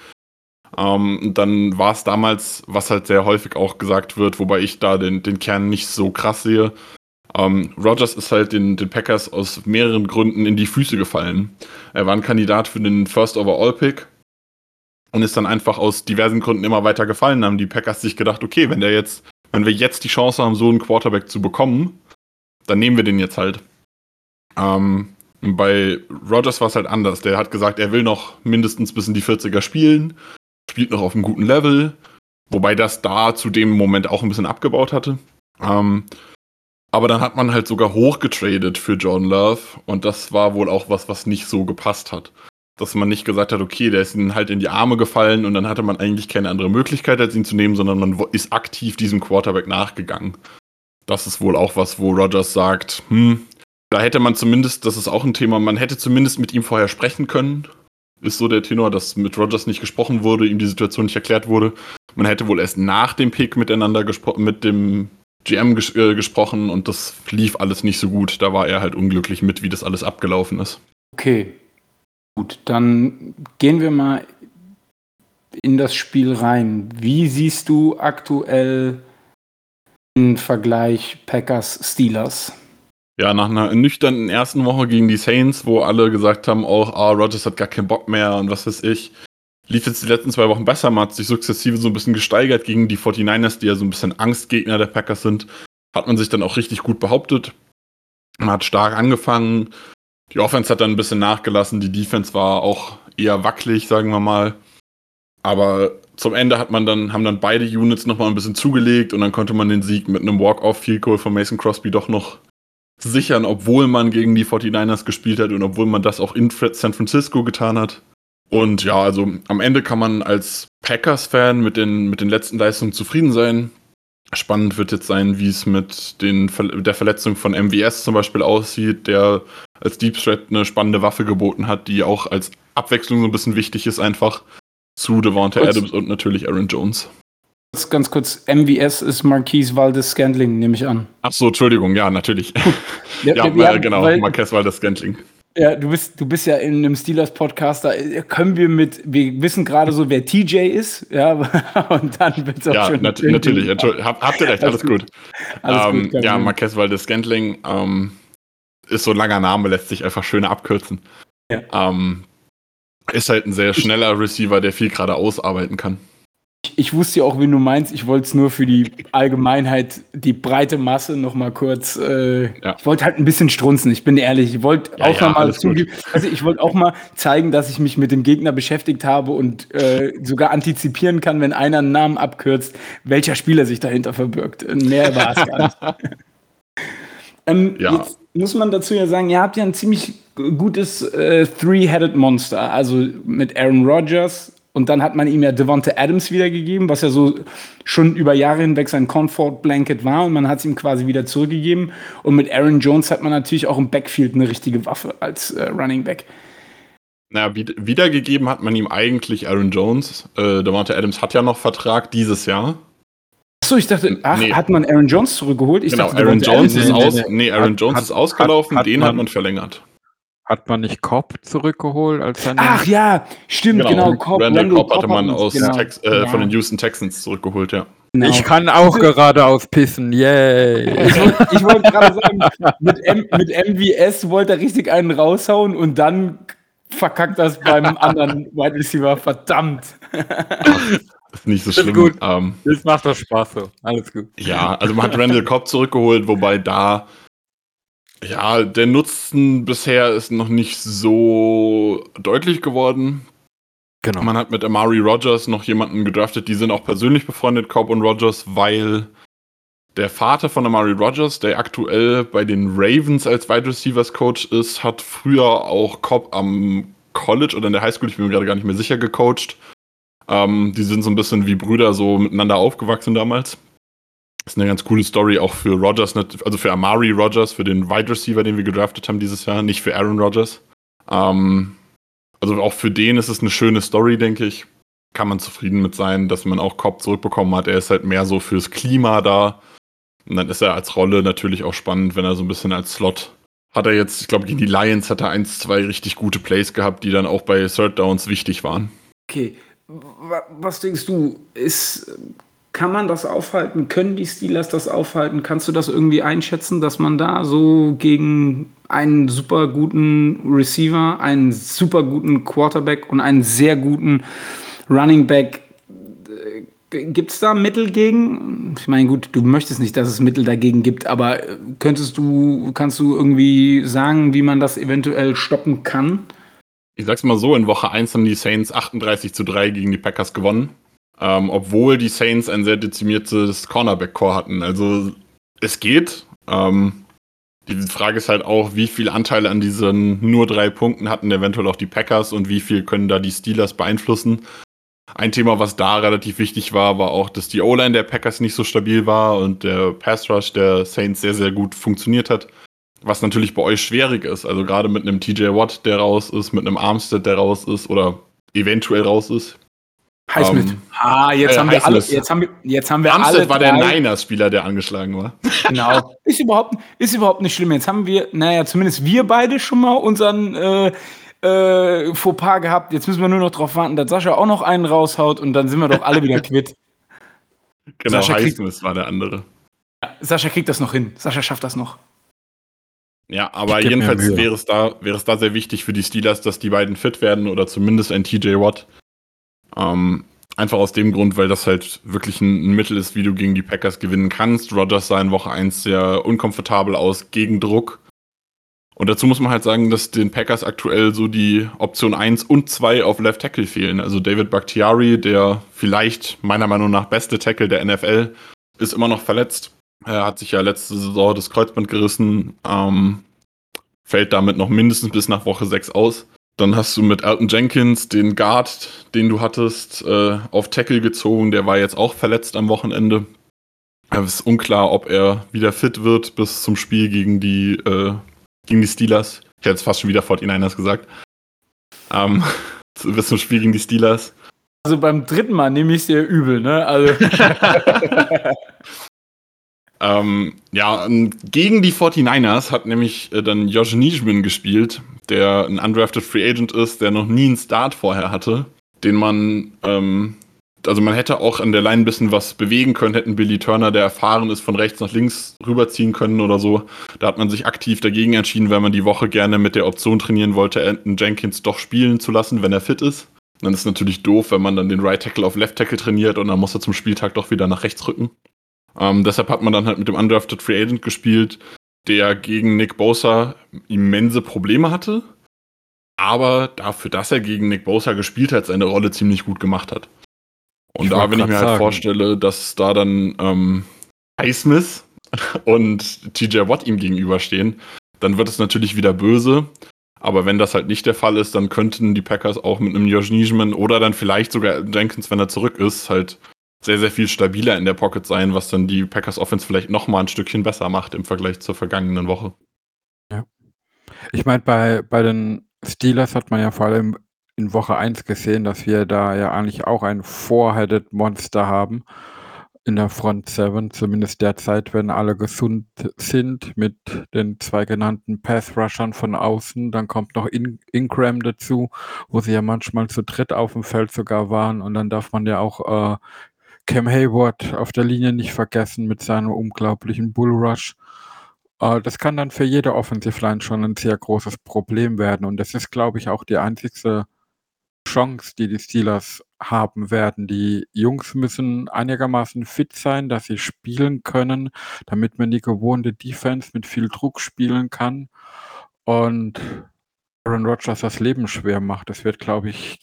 Speaker 4: Ähm, dann war es damals, was halt sehr häufig auch gesagt wird, wobei ich da den, den Kern nicht so krass sehe. Ähm, Rogers ist halt den, den Packers aus mehreren Gründen in die Füße gefallen. Er war ein Kandidat für den First Overall Pick und ist dann einfach aus diversen Gründen immer weiter gefallen. Dann haben die Packers sich gedacht, okay, wenn der jetzt, wenn wir jetzt die Chance haben, so einen Quarterback zu bekommen, dann nehmen wir den jetzt halt. Ähm, bei Rogers war es halt anders. Der hat gesagt, er will noch mindestens bis in die 40er spielen spielt noch auf einem guten Level, wobei das da zu dem Moment auch ein bisschen abgebaut hatte. Ähm, aber dann hat man halt sogar hochgetradet für John Love und das war wohl auch was, was nicht so gepasst hat. Dass man nicht gesagt hat, okay, der ist ihnen halt in die Arme gefallen und dann hatte man eigentlich keine andere Möglichkeit, als ihn zu nehmen, sondern man ist aktiv diesem Quarterback nachgegangen. Das ist wohl auch was, wo Rogers sagt, hm, da hätte man zumindest, das ist auch ein Thema, man hätte zumindest mit ihm vorher sprechen können ist so der Tenor, dass mit Rogers nicht gesprochen wurde, ihm die Situation nicht erklärt wurde. Man hätte wohl erst nach dem Pick miteinander gesprochen, mit dem GM ges äh, gesprochen und das lief alles nicht so gut. Da war er halt unglücklich mit, wie das alles abgelaufen ist.
Speaker 2: Okay. Gut, dann gehen wir mal in das Spiel rein. Wie siehst du aktuell den Vergleich Packers-Steelers?
Speaker 4: Ja, nach einer nüchternen ersten Woche gegen die Saints, wo alle gesagt haben, auch, ah, Rogers hat gar keinen Bock mehr und was weiß ich, lief jetzt die letzten zwei Wochen besser. Man hat sich sukzessive so ein bisschen gesteigert gegen die 49ers, die ja so ein bisschen Angstgegner der Packers sind. Hat man sich dann auch richtig gut behauptet. Man hat stark angefangen. Die Offense hat dann ein bisschen nachgelassen. Die Defense war auch eher wackelig, sagen wir mal. Aber zum Ende hat man dann, haben dann beide Units nochmal ein bisschen zugelegt und dann konnte man den Sieg mit einem Walk-Off-Field-Goal von Mason Crosby doch noch sichern, obwohl man gegen die 49ers gespielt hat und obwohl man das auch in San Francisco getan hat. Und ja, also am Ende kann man als Packers-Fan mit den, mit den letzten Leistungen zufrieden sein. Spannend wird jetzt sein, wie es mit den, der Verletzung von MVS zum Beispiel aussieht, der als Deep Threat eine spannende Waffe geboten hat, die auch als Abwechslung so ein bisschen wichtig ist, einfach zu Devonta Adams und natürlich Aaron Jones.
Speaker 2: Ganz kurz, MVS ist Marquise Valdes Scantling, nehme ich an.
Speaker 4: Ach so, Entschuldigung, ja, natürlich. ja, ja, ja, genau, weil, Marquez Valdes Scantling.
Speaker 2: Ja, du bist, du bist ja in einem Steelers-Podcast, da können wir mit, wir wissen gerade so, wer TJ ist, ja, und dann wird es auch
Speaker 4: ja,
Speaker 2: schon.
Speaker 4: Nat natürlich, hab, habt ihr recht, alles, alles gut. gut. Alles ähm, gut ja, Marquez Valdes Scantling ähm, ist so ein langer Name, lässt sich einfach schöner abkürzen. Ja. Ähm, ist halt ein sehr schneller Receiver, der viel gerade ausarbeiten kann.
Speaker 2: Ich wusste ja auch, wie du meinst. Ich wollte es nur für die Allgemeinheit, die breite Masse noch mal kurz. Äh, ja. Ich wollte halt ein bisschen strunzen. Ich bin ehrlich. Ich wollte ja, auch ja, mal zugeben. Also ich wollte auch mal zeigen, dass ich mich mit dem Gegner beschäftigt habe und äh, sogar antizipieren kann, wenn einer einen Namen abkürzt, welcher Spieler sich dahinter verbirgt. Mehr war es gar nicht. ähm, ja. Jetzt muss man dazu ja sagen, ihr habt ja ein ziemlich gutes äh, Three-Headed Monster. Also mit Aaron Rodgers, Und dann hat man ihm ja Devonta Adams wiedergegeben, was ja so schon über Jahre hinweg sein Comfort Blanket war. Und man hat es ihm quasi wieder zurückgegeben. Und mit Aaron Jones hat man natürlich auch im Backfield eine richtige Waffe als äh, Running Back.
Speaker 4: Naja, wiedergegeben hat man ihm eigentlich Aaron Jones. Äh, Devonta Adams hat ja noch Vertrag dieses Jahr.
Speaker 2: Achso, ich dachte, ach, nee. hat man Aaron Jones zurückgeholt? Ich
Speaker 4: genau,
Speaker 2: dachte,
Speaker 4: Aaron Jones ist aus, nee, Aaron Jones hat, ist ausgelaufen, hat, den man, hat man verlängert.
Speaker 3: Hat man nicht Cobb zurückgeholt als seine
Speaker 2: Ach ja, stimmt, genau. genau
Speaker 4: Cobb, Randall, Randall Cobb, Cobb hatte man aus genau. Tex äh, ja. von den Houston Texans zurückgeholt, ja.
Speaker 3: Genau. Ich kann auch geradeaus pissen, yay.
Speaker 2: Ich, wollte gerade sagen, mit, M, mit MVS wollte er richtig einen raushauen und dann verkackt das beim anderen Wide Receiver, verdammt.
Speaker 4: ist nicht so das schlimm.
Speaker 3: Gut. Ähm, das macht doch Spaß so. Alles gut.
Speaker 4: Ja, also man hat Randall Cobb zurückgeholt, wobei da ja, der Nutzen bisher ist noch nicht so deutlich geworden. Genau. Man hat mit Amari Rogers noch jemanden gedraftet, die sind auch persönlich befreundet, Cobb und Rogers, weil der Vater von Amari Rogers, der aktuell bei den Ravens als Wide Receivers Coach ist, hat früher auch Cobb am College oder in der Highschool, ich bin mir gerade gar nicht mehr sicher, gecoacht. Ähm, die sind so ein bisschen wie Brüder so miteinander aufgewachsen damals. Ist eine ganz coole Story auch für Rogers, also für Amari Rogers, für den Wide Receiver, den wir gedraftet haben dieses Jahr, nicht für Aaron Rodgers. Ähm, also auch für den ist es eine schöne Story, denke ich. Kann man zufrieden mit sein, dass man auch Cobb zurückbekommen hat. Er ist halt mehr so fürs Klima da. Und dann ist er als Rolle natürlich auch spannend, wenn er so ein bisschen als Slot hat er jetzt, ich glaube, gegen die Lions hat er eins, zwei richtig gute Plays gehabt, die dann auch bei Third Downs wichtig waren.
Speaker 2: Okay. Was denkst du, ist kann man das aufhalten? Können die Steelers das aufhalten? Kannst du das irgendwie einschätzen, dass man da so gegen einen super guten Receiver, einen super guten Quarterback und einen sehr guten Running Back äh, Gibt es da Mittel gegen? Ich meine, gut, du möchtest nicht, dass es Mittel dagegen gibt, aber könntest du, kannst du irgendwie sagen, wie man das eventuell stoppen kann?
Speaker 4: Ich sag's mal so, in Woche 1 haben die Saints 38 zu 3 gegen die Packers gewonnen. Ähm, obwohl die Saints ein sehr dezimiertes Cornerback-Core hatten. Also es geht. Ähm, die Frage ist halt auch, wie viel Anteile an diesen nur drei Punkten hatten eventuell auch die Packers und wie viel können da die Steelers beeinflussen. Ein Thema, was da relativ wichtig war, war auch, dass die O-Line der Packers nicht so stabil war und der Pass Rush der Saints sehr, sehr gut funktioniert hat. Was natürlich bei euch schwierig ist. Also gerade mit einem TJ Watt, der raus ist, mit einem Armstead, der raus ist oder eventuell raus ist.
Speaker 2: Highsmith. Um, ah, jetzt, äh, haben wir alle, jetzt haben wir jetzt haben wir
Speaker 4: Amstead alle war der Niners-Spieler, der angeschlagen war.
Speaker 2: Genau. ist, überhaupt, ist überhaupt nicht schlimm. Jetzt haben wir, naja, zumindest wir beide schon mal unseren äh, äh, Fauxpas gehabt. Jetzt müssen wir nur noch darauf warten, dass Sascha auch noch einen raushaut und dann sind wir doch alle wieder quitt.
Speaker 4: Genau, Sascha Highsmith war der andere.
Speaker 2: Ja, Sascha kriegt das noch hin. Sascha schafft das noch.
Speaker 4: Ja, aber jedenfalls wäre es, da, wäre es da sehr wichtig für die Steelers, dass die beiden fit werden oder zumindest ein TJ Watt. Ähm, einfach aus dem Grund, weil das halt wirklich ein, ein, Mittel ist, wie du gegen die Packers gewinnen kannst. Rogers sah in Woche 1 sehr unkomfortabel aus, gegen Druck. Und dazu muss man halt sagen, dass den Packers aktuell so die Option 1 und 2 auf Left Tackle fehlen. Also David Bakhtiari, der vielleicht meiner Meinung nach beste Tackle der NFL, ist immer noch verletzt. Er hat sich ja letzte Saison das Kreuzband gerissen, ähm, fällt damit noch mindestens bis nach Woche 6 aus. Dann hast du mit Alton Jenkins den Guard, den du hattest, äh, auf Tackle gezogen. Der war jetzt auch verletzt am Wochenende. Es ist unklar, ob er wieder fit wird bis zum Spiel gegen die, äh, gegen die Steelers. Ich hätte jetzt fast schon wieder 49ers gesagt. Ähm, bis zum Spiel gegen die Steelers.
Speaker 2: Also beim dritten Mal nehme ich es dir übel, ne? Also.
Speaker 4: ähm, ja, gegen die 49ers hat nämlich äh, dann Josh Nijman gespielt der ein undrafted Free Agent ist, der noch nie einen Start vorher hatte, den man, ähm, also man hätte auch an der Line ein bisschen was bewegen können, hätten Billy Turner, der erfahren ist, von rechts nach links rüberziehen können oder so. Da hat man sich aktiv dagegen entschieden, weil man die Woche gerne mit der Option trainieren wollte, Anton Jenkins doch spielen zu lassen, wenn er fit ist. dann ist es natürlich doof, wenn man dann den Right Tackle auf Left Tackle trainiert und dann muss er zum Spieltag doch wieder nach rechts rücken. Ähm, deshalb hat man dann halt mit dem Undrafted Free Agent gespielt, der gegen Nick Bosa immense Probleme hatte, aber dafür, dass er gegen Nick Bosa gespielt hat, seine Rolle ziemlich gut gemacht hat. Und ich da, wenn ich mir halt sagen. vorstelle, dass da dann ähm, Highsmith und TJ Watt ihm gegenüberstehen, dann wird es natürlich wieder böse. Aber wenn das halt nicht der Fall ist, dann könnten die Packers auch mit einem Josh Nijman oder dann vielleicht sogar Jenkins, wenn er zurück ist, halt sehr, sehr viel stabiler in der Pocket sein, was dann die Packers Offense vielleicht noch mal ein Stückchen besser macht im Vergleich zur vergangenen Woche.
Speaker 3: Ja. Ich meine, bei, bei den Steelers hat man ja vor allem in Woche 1 gesehen, dass wir da ja eigentlich auch ein Four-Headed Monster haben in der Front 7, zumindest derzeit, wenn alle gesund sind mit den zwei genannten Pass-Rushern von außen. Dann kommt noch In Ingram dazu, wo sie ja manchmal zu dritt auf dem Feld sogar waren. Und dann darf man ja auch äh, Cam Hayward auf der Linie nicht vergessen mit seinem unglaublichen Bullrush. Äh, das kann dann für jede Offensive Line schon ein sehr großes Problem werden. Und das ist, glaube ich, auch die einzigste Chance, die die Steelers haben werden. Die Jungs müssen einigermaßen fit sein, dass sie spielen können, damit man die gewohnte Defense mit viel Druck spielen kann und Aaron Rodgers das Leben schwer macht. Das wird, glaube ich,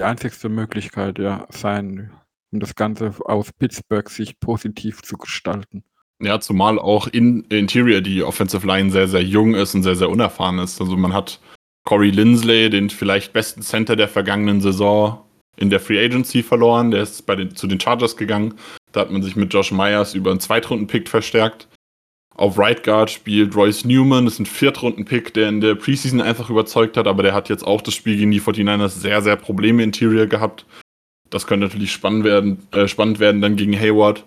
Speaker 3: die einzigste Möglichkeit ja, sein, um das Ganze aus Pittsburgh sich positiv zu gestalten.
Speaker 4: Ja, zumal auch in Interior die Offensive Line sehr, sehr jung ist und sehr, sehr unerfahren ist. Also man hat Corey Lindsley, den vielleicht besten Center der vergangenen Saison, in der Free Agency verloren. Der ist bei den, zu den Chargers gegangen. Da hat man sich mit Josh Myers über einen Zweitrunden-Pick verstärkt. Auf Right Guard spielt Royce Newman, das ist ein Viertrunden-Pick, der in der Preseason einfach überzeugt hat, aber der hat jetzt auch das Spiel gegen die 49ers sehr, sehr Probleme Interior gehabt. Das könnte natürlich spannend werden, äh, spannend werden dann gegen Hayward.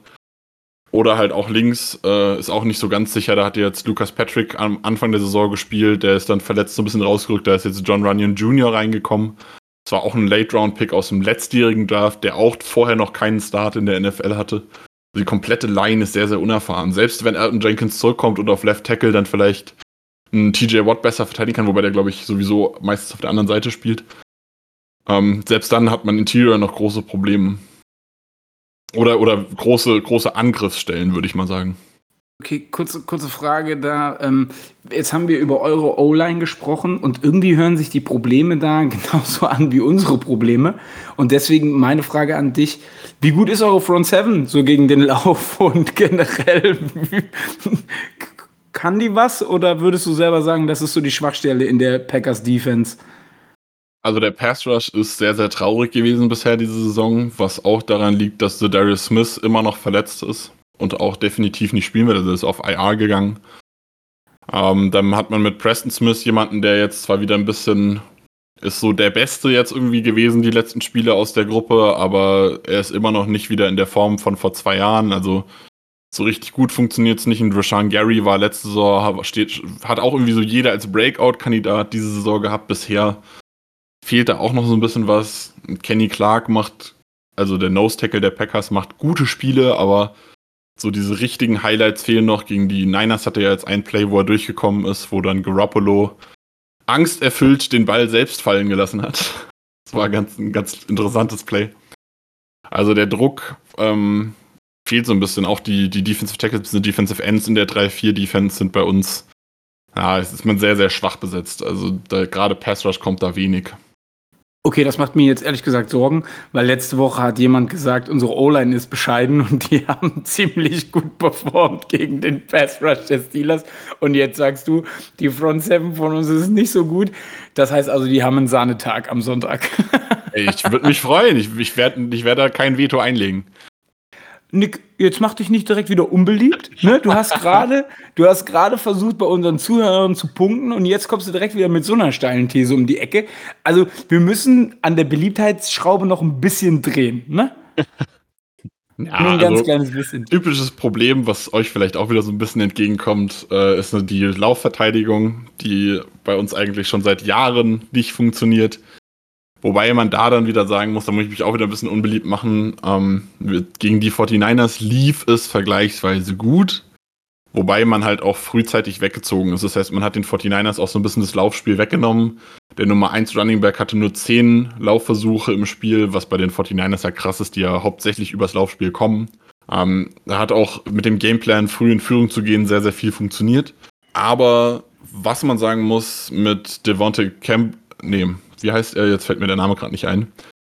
Speaker 4: Oder halt auch links, äh, ist auch nicht so ganz sicher. Da hat jetzt Lucas Patrick am Anfang der Saison gespielt. Der ist dann verletzt so ein bisschen rausgerückt. Da ist jetzt John Runyon Jr. reingekommen. Das war auch ein Late-Round-Pick aus dem letztjährigen Draft, der auch vorher noch keinen Start in der NFL hatte. Die komplette Line ist sehr, sehr unerfahren. Selbst wenn Elton Jenkins zurückkommt und auf Left Tackle dann vielleicht ein TJ Watt besser verteidigen kann, wobei der, glaube ich, sowieso meistens auf der anderen Seite spielt. Ähm, selbst dann hat man Interior noch große Probleme. Oder, oder große, große Angriffsstellen, würde ich mal sagen.
Speaker 2: Okay, kurze, kurze Frage da. Ähm, jetzt haben wir über eure O-Line gesprochen und irgendwie hören sich die Probleme da genauso an wie unsere Probleme. Und deswegen meine Frage an dich: Wie gut ist eure Front 7 so gegen den Lauf und generell? Kann die was oder würdest du selber sagen, das ist so die Schwachstelle in der Packers Defense?
Speaker 4: Also der Pass Rush ist sehr, sehr traurig gewesen bisher diese Saison, was auch daran liegt, dass der Darius Smith immer noch verletzt ist und auch definitiv nicht spielen wird. Also ist auf IR gegangen. Ähm, dann hat man mit Preston Smith jemanden, der jetzt zwar wieder ein bisschen ist so der Beste jetzt irgendwie gewesen, die letzten Spiele aus der Gruppe, aber er ist immer noch nicht wieder in der Form von vor zwei Jahren. Also so richtig gut funktioniert es nicht. Und Rashawn Gary war letzte Saison, steht, hat auch irgendwie so jeder als Breakout-Kandidat diese Saison gehabt bisher fehlt da auch noch so ein bisschen was. Kenny Clark macht, also der Nose Tackle der Packers, macht gute Spiele, aber so diese richtigen Highlights fehlen noch. Gegen die Niners hatte er jetzt ein Play, wo er durchgekommen ist, wo dann Garoppolo angsterfüllt den Ball selbst fallen gelassen hat. Das war ganz, ein ganz interessantes Play. Also der Druck ähm, fehlt so ein bisschen. Auch die, die Defensive Tackles, die Defensive Ends in der 3-4-Defense sind bei uns, ja, ist man sehr, sehr schwach besetzt. Also gerade Pass Rush kommt da wenig.
Speaker 2: Okay, das macht mir jetzt ehrlich gesagt Sorgen, weil letzte Woche hat jemand gesagt, unsere O-Line ist bescheiden und die haben ziemlich gut performt gegen den Pass Rush der Steelers. Und jetzt sagst du, die Front Seven von uns ist nicht so gut. Das heißt also, die haben einen Sahnetag am Sonntag.
Speaker 4: ich würde mich freuen. Ich, ich werde ich werd da kein Veto einlegen.
Speaker 2: Nick, jetzt mach dich nicht direkt wieder unbeliebt. Ne? Du hast gerade, du hast gerade versucht, bei unseren Zuhörern zu punkten und jetzt kommst du direkt wieder mit so einer steilen These um die Ecke. Also wir müssen an der Beliebtheitsschraube noch ein bisschen drehen, ne?
Speaker 4: Ja, Nur ein ganz also, kleines bisschen. Typisches Problem, was euch vielleicht auch wieder so ein bisschen entgegenkommt, äh, ist die Laufverteidigung, die bei uns eigentlich schon seit Jahren nicht funktioniert. Wobei man da dann wieder sagen muss, da muss ich mich auch wieder ein bisschen unbeliebt machen. Ähm, gegen die 49ers lief es vergleichsweise gut. Wobei man halt auch frühzeitig weggezogen ist. Das heißt, man hat den 49ers auch so ein bisschen das Laufspiel weggenommen. Der Nummer 1 Running Back hatte nur 10 Laufversuche im Spiel, was bei den 49ers ja krass ist, die ja hauptsächlich übers Laufspiel kommen. Ähm, da hat auch mit dem Gameplan früh in Führung zu gehen sehr, sehr viel funktioniert. Aber was man sagen muss mit Devontae Camp, nee, wie heißt er? Jetzt fällt mir der Name gerade nicht ein.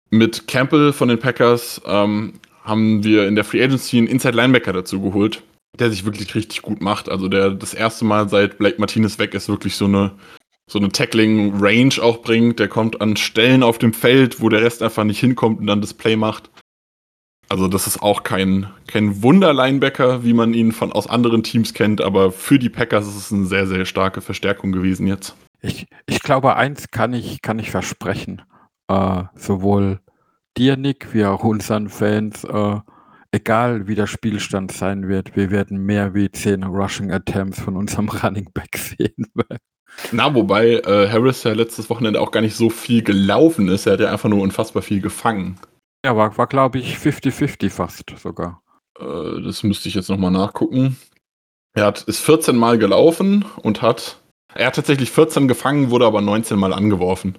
Speaker 4: Mit Campbell von den Packers ähm, haben wir in der Free Agency einen Inside Linebacker dazu geholt, der sich wirklich richtig gut macht. Also der das erste Mal seit Blake Martinez weg ist, wirklich so eine so eine Tackling-Range auch bringt. Der kommt an Stellen auf dem Feld, wo der Rest einfach nicht hinkommt und dann das Play macht. Also das ist auch kein, kein Wunder-Linebacker, wie man ihn von aus anderen Teams kennt, aber für die Packers ist es eine sehr, sehr starke Verstärkung gewesen jetzt.
Speaker 3: Ich, ich glaube, eins kann ich, kann ich versprechen. Äh, sowohl dir, Nick, wie auch unseren Fans, äh, egal wie der Spielstand sein wird, wir werden mehr wie 10 Rushing Attempts von unserem Running Back sehen.
Speaker 4: Na, wobei äh, Harris ja letztes Wochenende auch gar nicht so viel gelaufen ist. Er hat ja einfach nur unfassbar viel gefangen.
Speaker 3: Ja, war, war glaube ich 50-50 fast sogar.
Speaker 4: Äh, das müsste ich jetzt nochmal nachgucken. Er hat, ist 14 Mal gelaufen und hat. Er hat tatsächlich 14 gefangen, wurde aber 19 Mal angeworfen.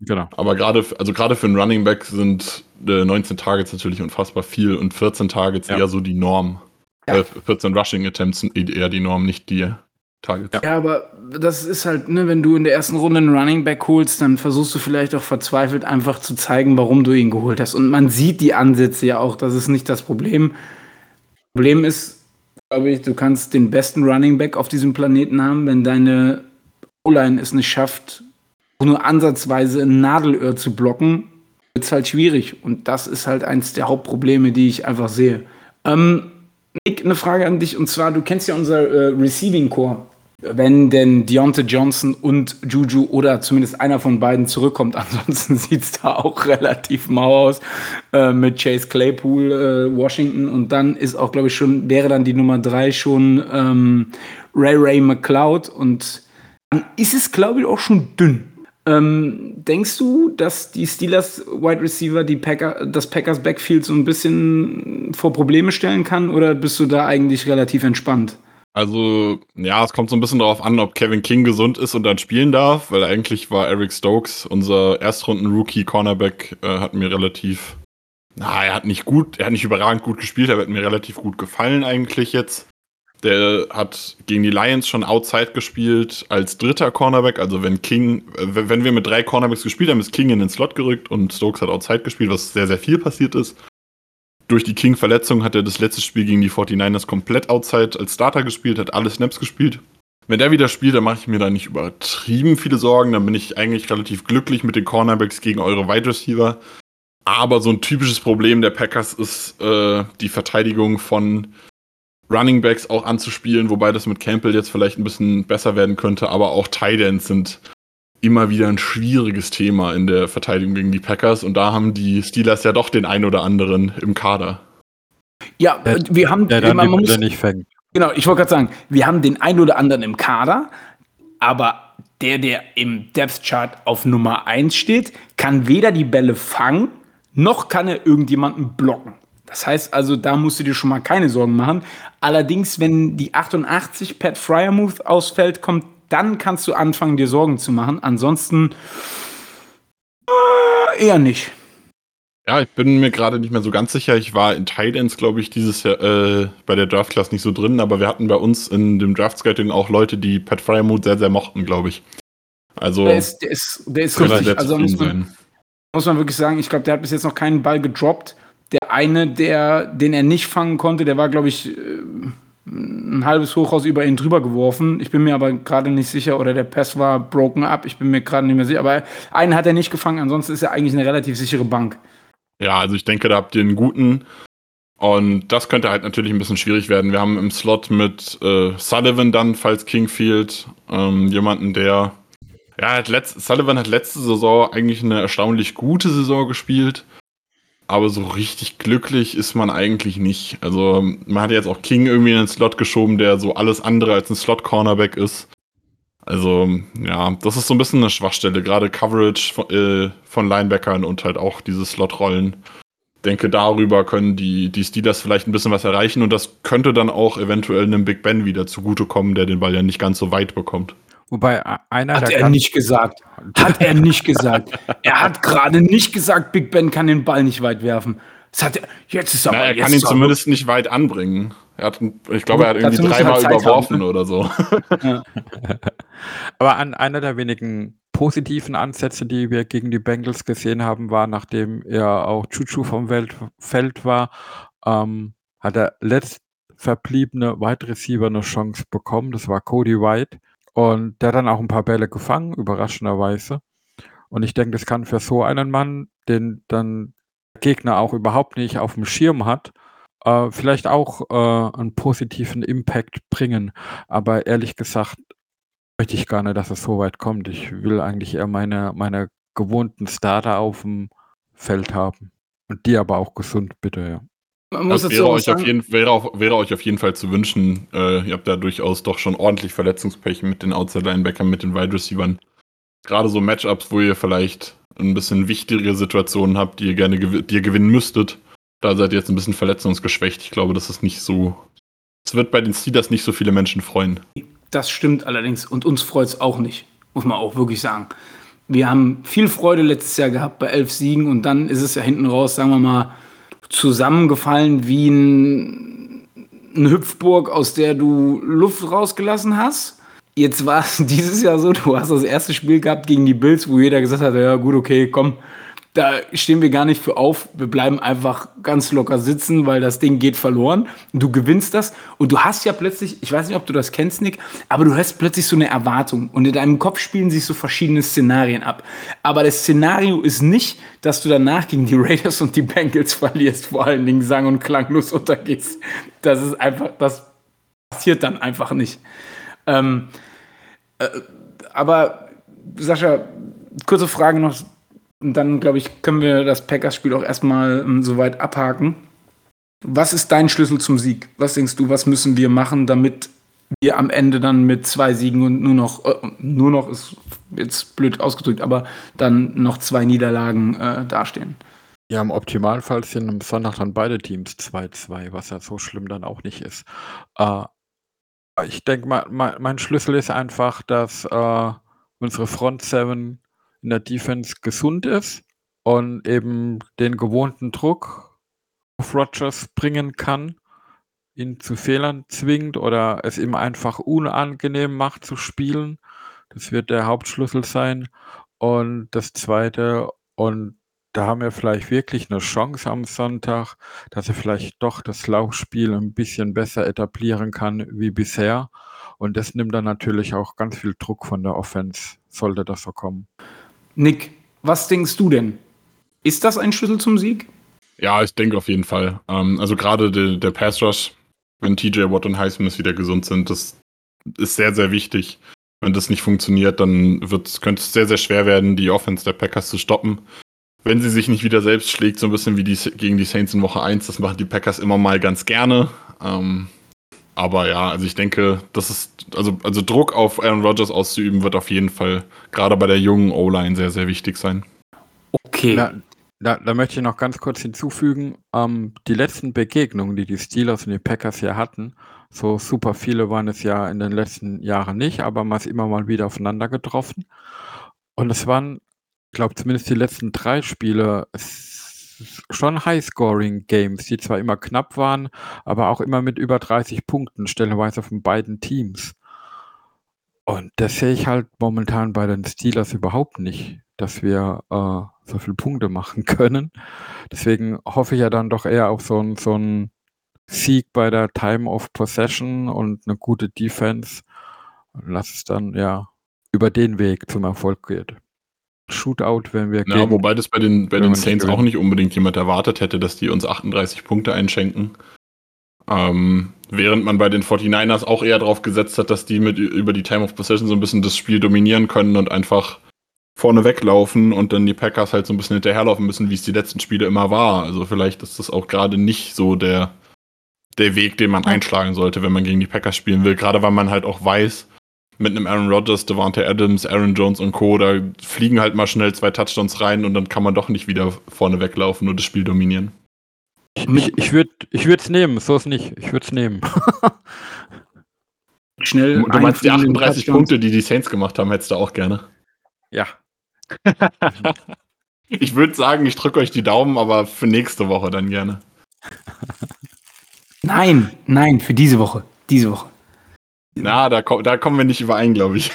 Speaker 3: Genau.
Speaker 4: Aber gerade, also gerade für einen Running Back sind äh, 19 Targets natürlich unfassbar viel und 14 Targets
Speaker 3: Ja.
Speaker 4: eher so die Norm.
Speaker 2: Ja.
Speaker 4: Äh, 14 Rushing Attempts sind eher die Norm, nicht die Targets.
Speaker 2: Ja, aber das ist halt, ne, wenn du in der ersten Runde einen Running Back holst, dann versuchst du vielleicht auch verzweifelt einfach zu zeigen, warum du ihn geholt hast. Und man sieht die Ansätze ja auch, das ist nicht das Problem. Problem ist, glaube ich, du kannst den besten Running Back auf diesem Planeten haben, wenn deine O-Line es nicht schafft, nur ansatzweise ein Nadelöhr zu blocken, wird es halt schwierig. Und das ist halt eins der Hauptprobleme, die ich einfach sehe. Ähm, Nick, eine Frage an dich, und zwar, du kennst ja unser äh, Receiving Core. Wenn denn Deontay Johnson und Juju oder zumindest einer von beiden zurückkommt, ansonsten sieht es da auch relativ mau aus äh, mit Chase Claypool, äh, Washington und dann ist auch, glaube ich, schon, wäre dann die Nummer drei schon ähm, Ray Ray McLeod und ist es, glaube ich, auch schon dünn. Ähm, denkst du, dass die Steelers Wide Receiver die Packer, das Packers Backfield so ein bisschen vor Probleme stellen kann oder bist du da eigentlich relativ entspannt?
Speaker 4: Also, ja, es kommt so ein bisschen darauf an, ob Kevin King gesund ist und dann spielen darf, weil eigentlich war Eric Stokes, unser Erstrunden-Rookie-Cornerback, äh, hat mir relativ, na, er hat nicht gut, er hat nicht überragend gut gespielt, er hat mir relativ gut gefallen eigentlich jetzt. Der hat gegen die Lions schon Outside gespielt als dritter Cornerback, also wenn King, äh, wenn wir mit drei Cornerbacks gespielt haben, ist King in den Slot gerückt und Stokes hat Outside gespielt, was sehr, sehr viel passiert ist. Durch die King-Verletzung hat er das letzte Spiel gegen die 49ers komplett outside als Starter gespielt, hat alle Snaps gespielt. Wenn der wieder spielt, dann mache ich mir da nicht übertrieben viele Sorgen. Dann bin ich eigentlich relativ glücklich mit den Cornerbacks gegen eure Wide Receiver. Aber so ein typisches Problem der Packers ist äh, die Verteidigung von Running Backs auch anzuspielen, wobei das mit Campbell jetzt vielleicht ein bisschen besser werden könnte. Aber auch Tight Ends sind immer wieder ein schwieriges Thema in der Verteidigung gegen die Packers. Und da haben die Steelers ja doch den ein oder anderen im Kader.
Speaker 2: Ja,
Speaker 3: Der-
Speaker 2: äh, wir haben,
Speaker 3: Der dann
Speaker 2: man
Speaker 3: die
Speaker 2: muss,
Speaker 3: nicht fängt.
Speaker 2: genau, ich wollte gerade sagen, wir haben den einen oder anderen im Kader, aber der, der im Depth Chart auf Nummer 1 steht, kann weder die Bälle fangen, noch kann er irgendjemanden blocken. Das heißt also, da musst du dir schon mal keine Sorgen machen. Allerdings, wenn die 88 Pat Fryermuth ausfällt, kommt, dann kannst du anfangen, dir Sorgen zu machen. Ansonsten äh, eher nicht.
Speaker 4: Ja, ich bin mir gerade nicht mehr so ganz sicher. Ich war in Titans, glaube ich, dieses Jahr äh, bei der Draft-Class nicht so drin, aber wir hatten bei uns in dem Draft-Scouting auch Leute, die Pat Fryermuth sehr, sehr mochten, glaube ich. Also
Speaker 2: Der ist, der ist, der ist richtig. Also muss man, muss man wirklich sagen, ich glaube, der hat bis jetzt noch keinen Ball gedroppt. Der eine, der, den er nicht fangen konnte, der war, glaube ich, äh, ein halbes Hochhaus über ihn drüber geworfen. Ich bin mir aber gerade nicht sicher, oder der Pass war broken up. Ich bin mir gerade nicht mehr sicher. Aber einen hat er nicht gefangen, ansonsten ist er eigentlich eine relativ sichere Bank.
Speaker 4: Ja, also ich denke, da habt ihr einen guten. Und das könnte halt natürlich ein bisschen schwierig werden. Wir haben im Slot mit äh, Sullivan dann, falls King fehlt, ähm, jemanden, der. Ja, hat letzt, Sullivan hat letzte Saison eigentlich eine erstaunlich gute Saison gespielt. Aber so richtig glücklich ist man eigentlich nicht. Also, man hat jetzt auch King irgendwie in den Slot geschoben, der so alles andere als ein Slot-Cornerback ist. Also, ja, das ist so ein bisschen eine Schwachstelle, gerade Coverage von, äh, von Linebackern und halt auch diese Slot-Rollen. Denke, darüber können die, die Steelers vielleicht ein bisschen was erreichen und das könnte dann auch eventuell einem Big Ben wieder zugutekommen, der den Ball ja nicht ganz so weit bekommt.
Speaker 3: Wobei einer
Speaker 2: Hat
Speaker 3: der
Speaker 2: er nicht gesagt. Hat er nicht gesagt. Er hat gerade nicht gesagt, Big Ben kann den Ball nicht weit werfen. Das hat er, jetzt ist aber,
Speaker 4: Na, er
Speaker 2: jetzt
Speaker 4: kann ihn zumindest nicht weit anbringen. Er hat, ich glaube, er hat irgendwie
Speaker 2: er
Speaker 4: dreimal
Speaker 2: halt
Speaker 4: überworfen
Speaker 2: haben, ne?
Speaker 4: oder so.
Speaker 3: Aber an einer der wenigen positiven Ansätze, die wir gegen die Bengals gesehen haben, war, nachdem er auch Chuchu vom Welt Feld war, ähm, hat der letzt verbliebene Wide Receiver eine Chance bekommen. Das war Cody White. Und der hat dann auch ein paar Bälle gefangen, überraschenderweise. Und ich denke, das kann für so einen Mann, den dann der Gegner auch überhaupt nicht auf dem Schirm hat, äh, vielleicht auch äh, einen positiven Impact bringen. Aber ehrlich gesagt möchte ich gar nicht, dass es so weit kommt. Ich will eigentlich eher meine, meine gewohnten Starter auf dem Feld haben. Und die aber auch gesund, bitte, ja.
Speaker 4: Man muss das wäre, euch auf jeden, wäre, auch, wäre euch auf jeden Fall zu wünschen. Äh, ihr habt da durchaus doch schon ordentlich Verletzungspech mit den Outside-Linebackern, mit den Wide-Receivern. Gerade so Matchups, wo ihr vielleicht ein bisschen wichtigere Situationen habt, die ihr gerne gew die ihr gewinnen müsstet. Da seid ihr jetzt ein bisschen verletzungsgeschwächt. Ich glaube, das ist nicht so. Es wird bei den Steelers nicht so viele Menschen freuen.
Speaker 2: Das stimmt allerdings. Und uns freut es auch nicht, muss man auch wirklich sagen. Wir haben viel Freude letztes Jahr gehabt bei elf Siegen und dann ist es ja hinten raus, sagen wir mal, zusammengefallen wie ein, eine Hüpfburg, aus der du Luft rausgelassen hast. Jetzt war es dieses Jahr so, du hast das erste Spiel gehabt gegen die Bills, wo jeder gesagt hat, ja gut, okay, komm, da stehen wir gar nicht für auf. Wir bleiben einfach ganz locker sitzen, weil das Ding geht verloren. Du gewinnst das und du hast ja plötzlich, ich weiß nicht, ob du das kennst, Nick, aber du hast plötzlich so eine Erwartung und in deinem Kopf spielen sich so verschiedene Szenarien ab. Aber das Szenario ist nicht, dass du danach gegen die Raiders und die Bengals verlierst, vor allen Dingen sang- und klanglos untergehst. Das ist einfach, das passiert dann einfach nicht. Ähm, äh, aber Sascha, kurze Frage noch und dann, glaube ich, können wir das Packers-Spiel auch erstmal ähm, soweit abhaken. Was ist dein Schlüssel zum Sieg? Was denkst du, was müssen wir machen, damit wir am Ende dann mit zwei Siegen und nur noch, äh, nur noch ist jetzt blöd ausgedrückt, aber dann noch zwei Niederlagen äh, dastehen?
Speaker 3: Ja, im Optimalfall sind am Sonntag dann beide Teams 2-2, was ja so schlimm dann auch nicht ist. Äh, ich denke, mein, mein, Schlüssel ist einfach, dass äh, unsere Front 7 in der Defense gesund ist und eben den gewohnten Druck auf Rogers bringen kann, ihn zu Fehlern zwingt oder es ihm einfach unangenehm macht zu spielen. Das wird der Hauptschlüssel sein. Und das Zweite, und da haben wir vielleicht wirklich eine Chance am Sonntag, dass er vielleicht doch das Laufspiel ein bisschen besser etablieren kann wie bisher. Und das nimmt dann natürlich auch ganz viel Druck von der Offense, sollte das so kommen.
Speaker 2: Nick, was denkst du denn? Ist das ein Schlüssel zum Sieg?
Speaker 4: Ja, ich denke auf jeden Fall. Ähm, also gerade der, der Pass Rush, wenn TJ Watt und Highsmith wieder gesund sind, das ist sehr, sehr wichtig. Wenn das nicht funktioniert, dann könnte es sehr, sehr schwer werden, die Offense der Packers zu stoppen. Wenn sie sich nicht wieder selbst schlägt, so ein bisschen wie die, gegen die Saints in Woche 1, das machen die Packers immer mal ganz gerne. Ähm, aber ja, also ich denke, das ist, also, also Druck auf Aaron Rodgers auszuüben, wird auf jeden Fall gerade bei der jungen O-Line sehr, sehr wichtig sein.
Speaker 3: Okay. Da, da, da möchte ich noch ganz kurz hinzufügen, ähm, die letzten Begegnungen, die die Steelers und die Packers hier hatten, so super viele waren es ja in den letzten Jahren nicht, aber man ist immer mal wieder aufeinander getroffen. Und es waren, ich glaube zumindest die letzten drei Spiele, schon High-Scoring-Games, die zwar immer knapp waren, aber auch immer mit über 30 Punkten, stellenweise von beiden Teams. Und das sehe ich halt momentan bei den Steelers überhaupt nicht, dass wir äh, so viele Punkte machen können. Deswegen hoffe ich ja dann doch eher auf so einen so Sieg bei der Time of Possession und eine gute Defense. Lass es dann ja über den Weg zum Erfolg geht. Shootout, wenn wir
Speaker 4: Ja, wobei das bei den, bei den Saints auch nicht unbedingt jemand erwartet hätte, dass die uns 38 Punkte einschenken. Ähm, während man bei den 49ers auch eher darauf gesetzt hat, dass die mit über die Time of Possession so ein bisschen das Spiel dominieren können und einfach vorne weglaufen und dann die Packers halt so ein bisschen hinterherlaufen müssen, wie es die letzten Spiele immer war. Also vielleicht ist das auch gerade nicht so der, der Weg, den man einschlagen sollte, wenn man gegen die Packers spielen will. Gerade weil man halt auch weiß, mit einem Aaron Rodgers, Devante Adams, Aaron Jones und Co., da fliegen halt mal schnell zwei Touchdowns rein und dann kann man doch nicht wieder vorne weglaufen und das Spiel dominieren.
Speaker 3: Ich, ich, ich würde es nehmen, so ist nicht. Ich würde es nehmen.
Speaker 4: Schnell. Du meinst die 38 Punkte, die die Saints gemacht haben, hättest du auch gerne.
Speaker 3: Ja.
Speaker 4: ich würde sagen, ich drücke euch die Daumen, aber für nächste Woche dann gerne.
Speaker 2: Nein, nein, für diese Woche. Diese Woche.
Speaker 4: Na, da, da kommen wir nicht überein, glaube ich.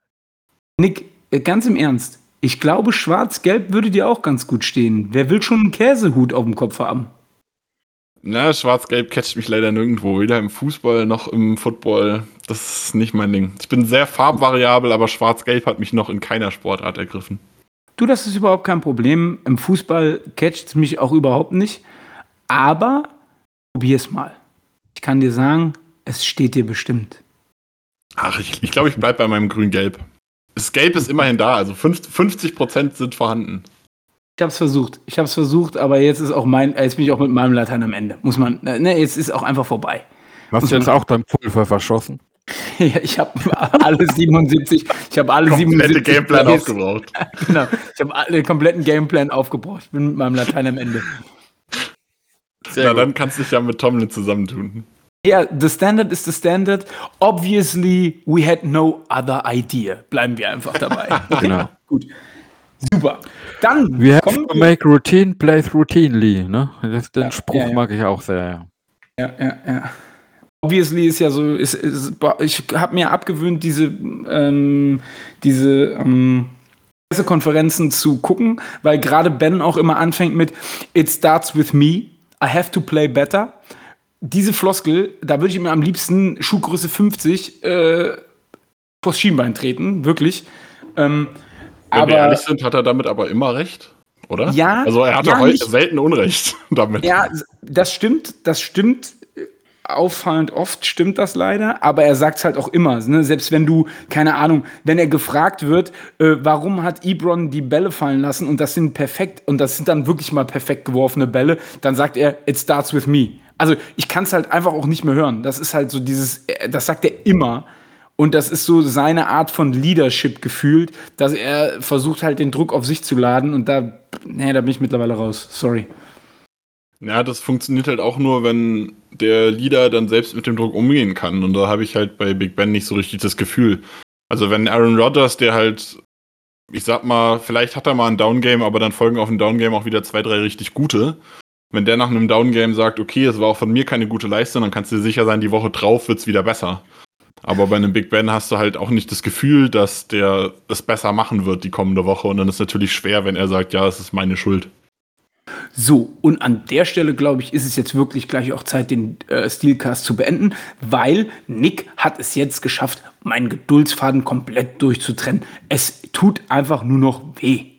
Speaker 2: Nick, äh, ganz im Ernst. Ich glaube, schwarz-gelb würde dir auch ganz gut stehen. Wer will schon einen Käsehut auf dem Kopf haben?
Speaker 4: Na, schwarz-gelb catcht mich leider nirgendwo. Weder im Fußball noch im Football. Das ist nicht mein Ding. Ich bin sehr farbvariabel, aber schwarz-gelb hat mich noch in keiner Sportart ergriffen.
Speaker 2: Du, das ist überhaupt kein Problem. Im Fußball catcht es mich auch überhaupt nicht. Aber probier's mal. Ich kann dir sagen, es steht dir bestimmt.
Speaker 4: Ach, ich, ich glaube, ich bleibe bei meinem grün-gelb. Das Gelb ist immerhin da, also 50 Prozent sind vorhanden.
Speaker 2: Ich habe es versucht. Ich habe es versucht, aber jetzt ist auch mein, jetzt bin ich auch mit meinem Latein am Ende. Muss man, ne, jetzt ist auch einfach vorbei.
Speaker 3: Hast du jetzt auch dein Pulver verschossen?
Speaker 2: ja, ich habe alle 77, ich habe alle
Speaker 4: Komplette
Speaker 2: 77
Speaker 4: Gameplan
Speaker 2: Plays-
Speaker 4: aufgebraucht.
Speaker 2: Genau, ich habe alle kompletten Gameplan aufgebraucht. Ich bin mit meinem Latein am Ende.
Speaker 4: Na, dann kannst du dich ja mit Tomlin zusammentun.
Speaker 2: Ja, the standard is the standard. Obviously, we had no other idea. Bleiben wir einfach dabei.
Speaker 3: Genau.
Speaker 2: Gut. Super. Dann
Speaker 3: We have
Speaker 2: kommen
Speaker 3: to make routine plays routinely, ne? Das, den
Speaker 2: Ja,
Speaker 3: Spruch
Speaker 2: ja, ja.
Speaker 3: mag ich auch sehr, ja.
Speaker 2: Ja, ja, ja. Obviously ist ja so, ist, ist, ich habe mir abgewöhnt, diese, ähm, diese ähm, Pressekonferenzen zu gucken, weil gerade Ben auch immer anfängt mit It starts with me, I have to play better. Diese Floskel, da würde ich mir am liebsten Schuhgröße 50 äh, vors Schienbein treten, wirklich. Ähm,
Speaker 4: Wenn
Speaker 2: aber
Speaker 4: wir ehrlich sind, hat er damit aber immer recht, oder?
Speaker 2: Ja,
Speaker 4: Also er hatte
Speaker 2: ja,
Speaker 4: heute selten Unrecht damit.
Speaker 2: Ja, das stimmt, das stimmt. Auffallend oft stimmt das leider, aber er sagt es halt auch immer. Ne? Selbst wenn du, keine Ahnung, wenn er gefragt wird, äh, warum hat Ebron die Bälle fallen lassen und das sind perfekt, und das sind dann wirklich mal perfekt geworfene Bälle, dann sagt er, it starts with me. Also ich kann es halt einfach auch nicht mehr hören. Das ist halt so dieses, äh, das sagt er immer. Und das ist so seine Art von Leadership gefühlt, dass er versucht halt den Druck auf sich zu laden und da, nee, da bin ich mittlerweile raus. Sorry.
Speaker 4: Ja, das funktioniert halt auch nur, wenn der Leader dann selbst mit dem Druck umgehen kann. Und da habe ich halt bei Big Ben nicht so richtig das Gefühl. Also wenn Aaron Rodgers, der halt, ich sag mal, vielleicht hat er mal ein Downgame, aber dann folgen auf ein Downgame auch wieder zwei, drei richtig gute. Wenn der nach einem Downgame sagt, okay, es war auch von mir keine gute Leistung, dann kannst du dir sicher sein, die Woche drauf wird's wieder besser. Aber bei einem Big Ben hast du halt auch nicht das Gefühl, dass der es besser machen wird die kommende Woche. Und dann ist es natürlich schwer, wenn er sagt, ja, es ist meine Schuld.
Speaker 2: So, und an der Stelle, glaube ich, ist es jetzt wirklich gleich auch Zeit, den äh, Steelcast zu beenden, weil Nick hat es jetzt geschafft, meinen Geduldsfaden komplett durchzutrennen. Es tut einfach nur noch weh.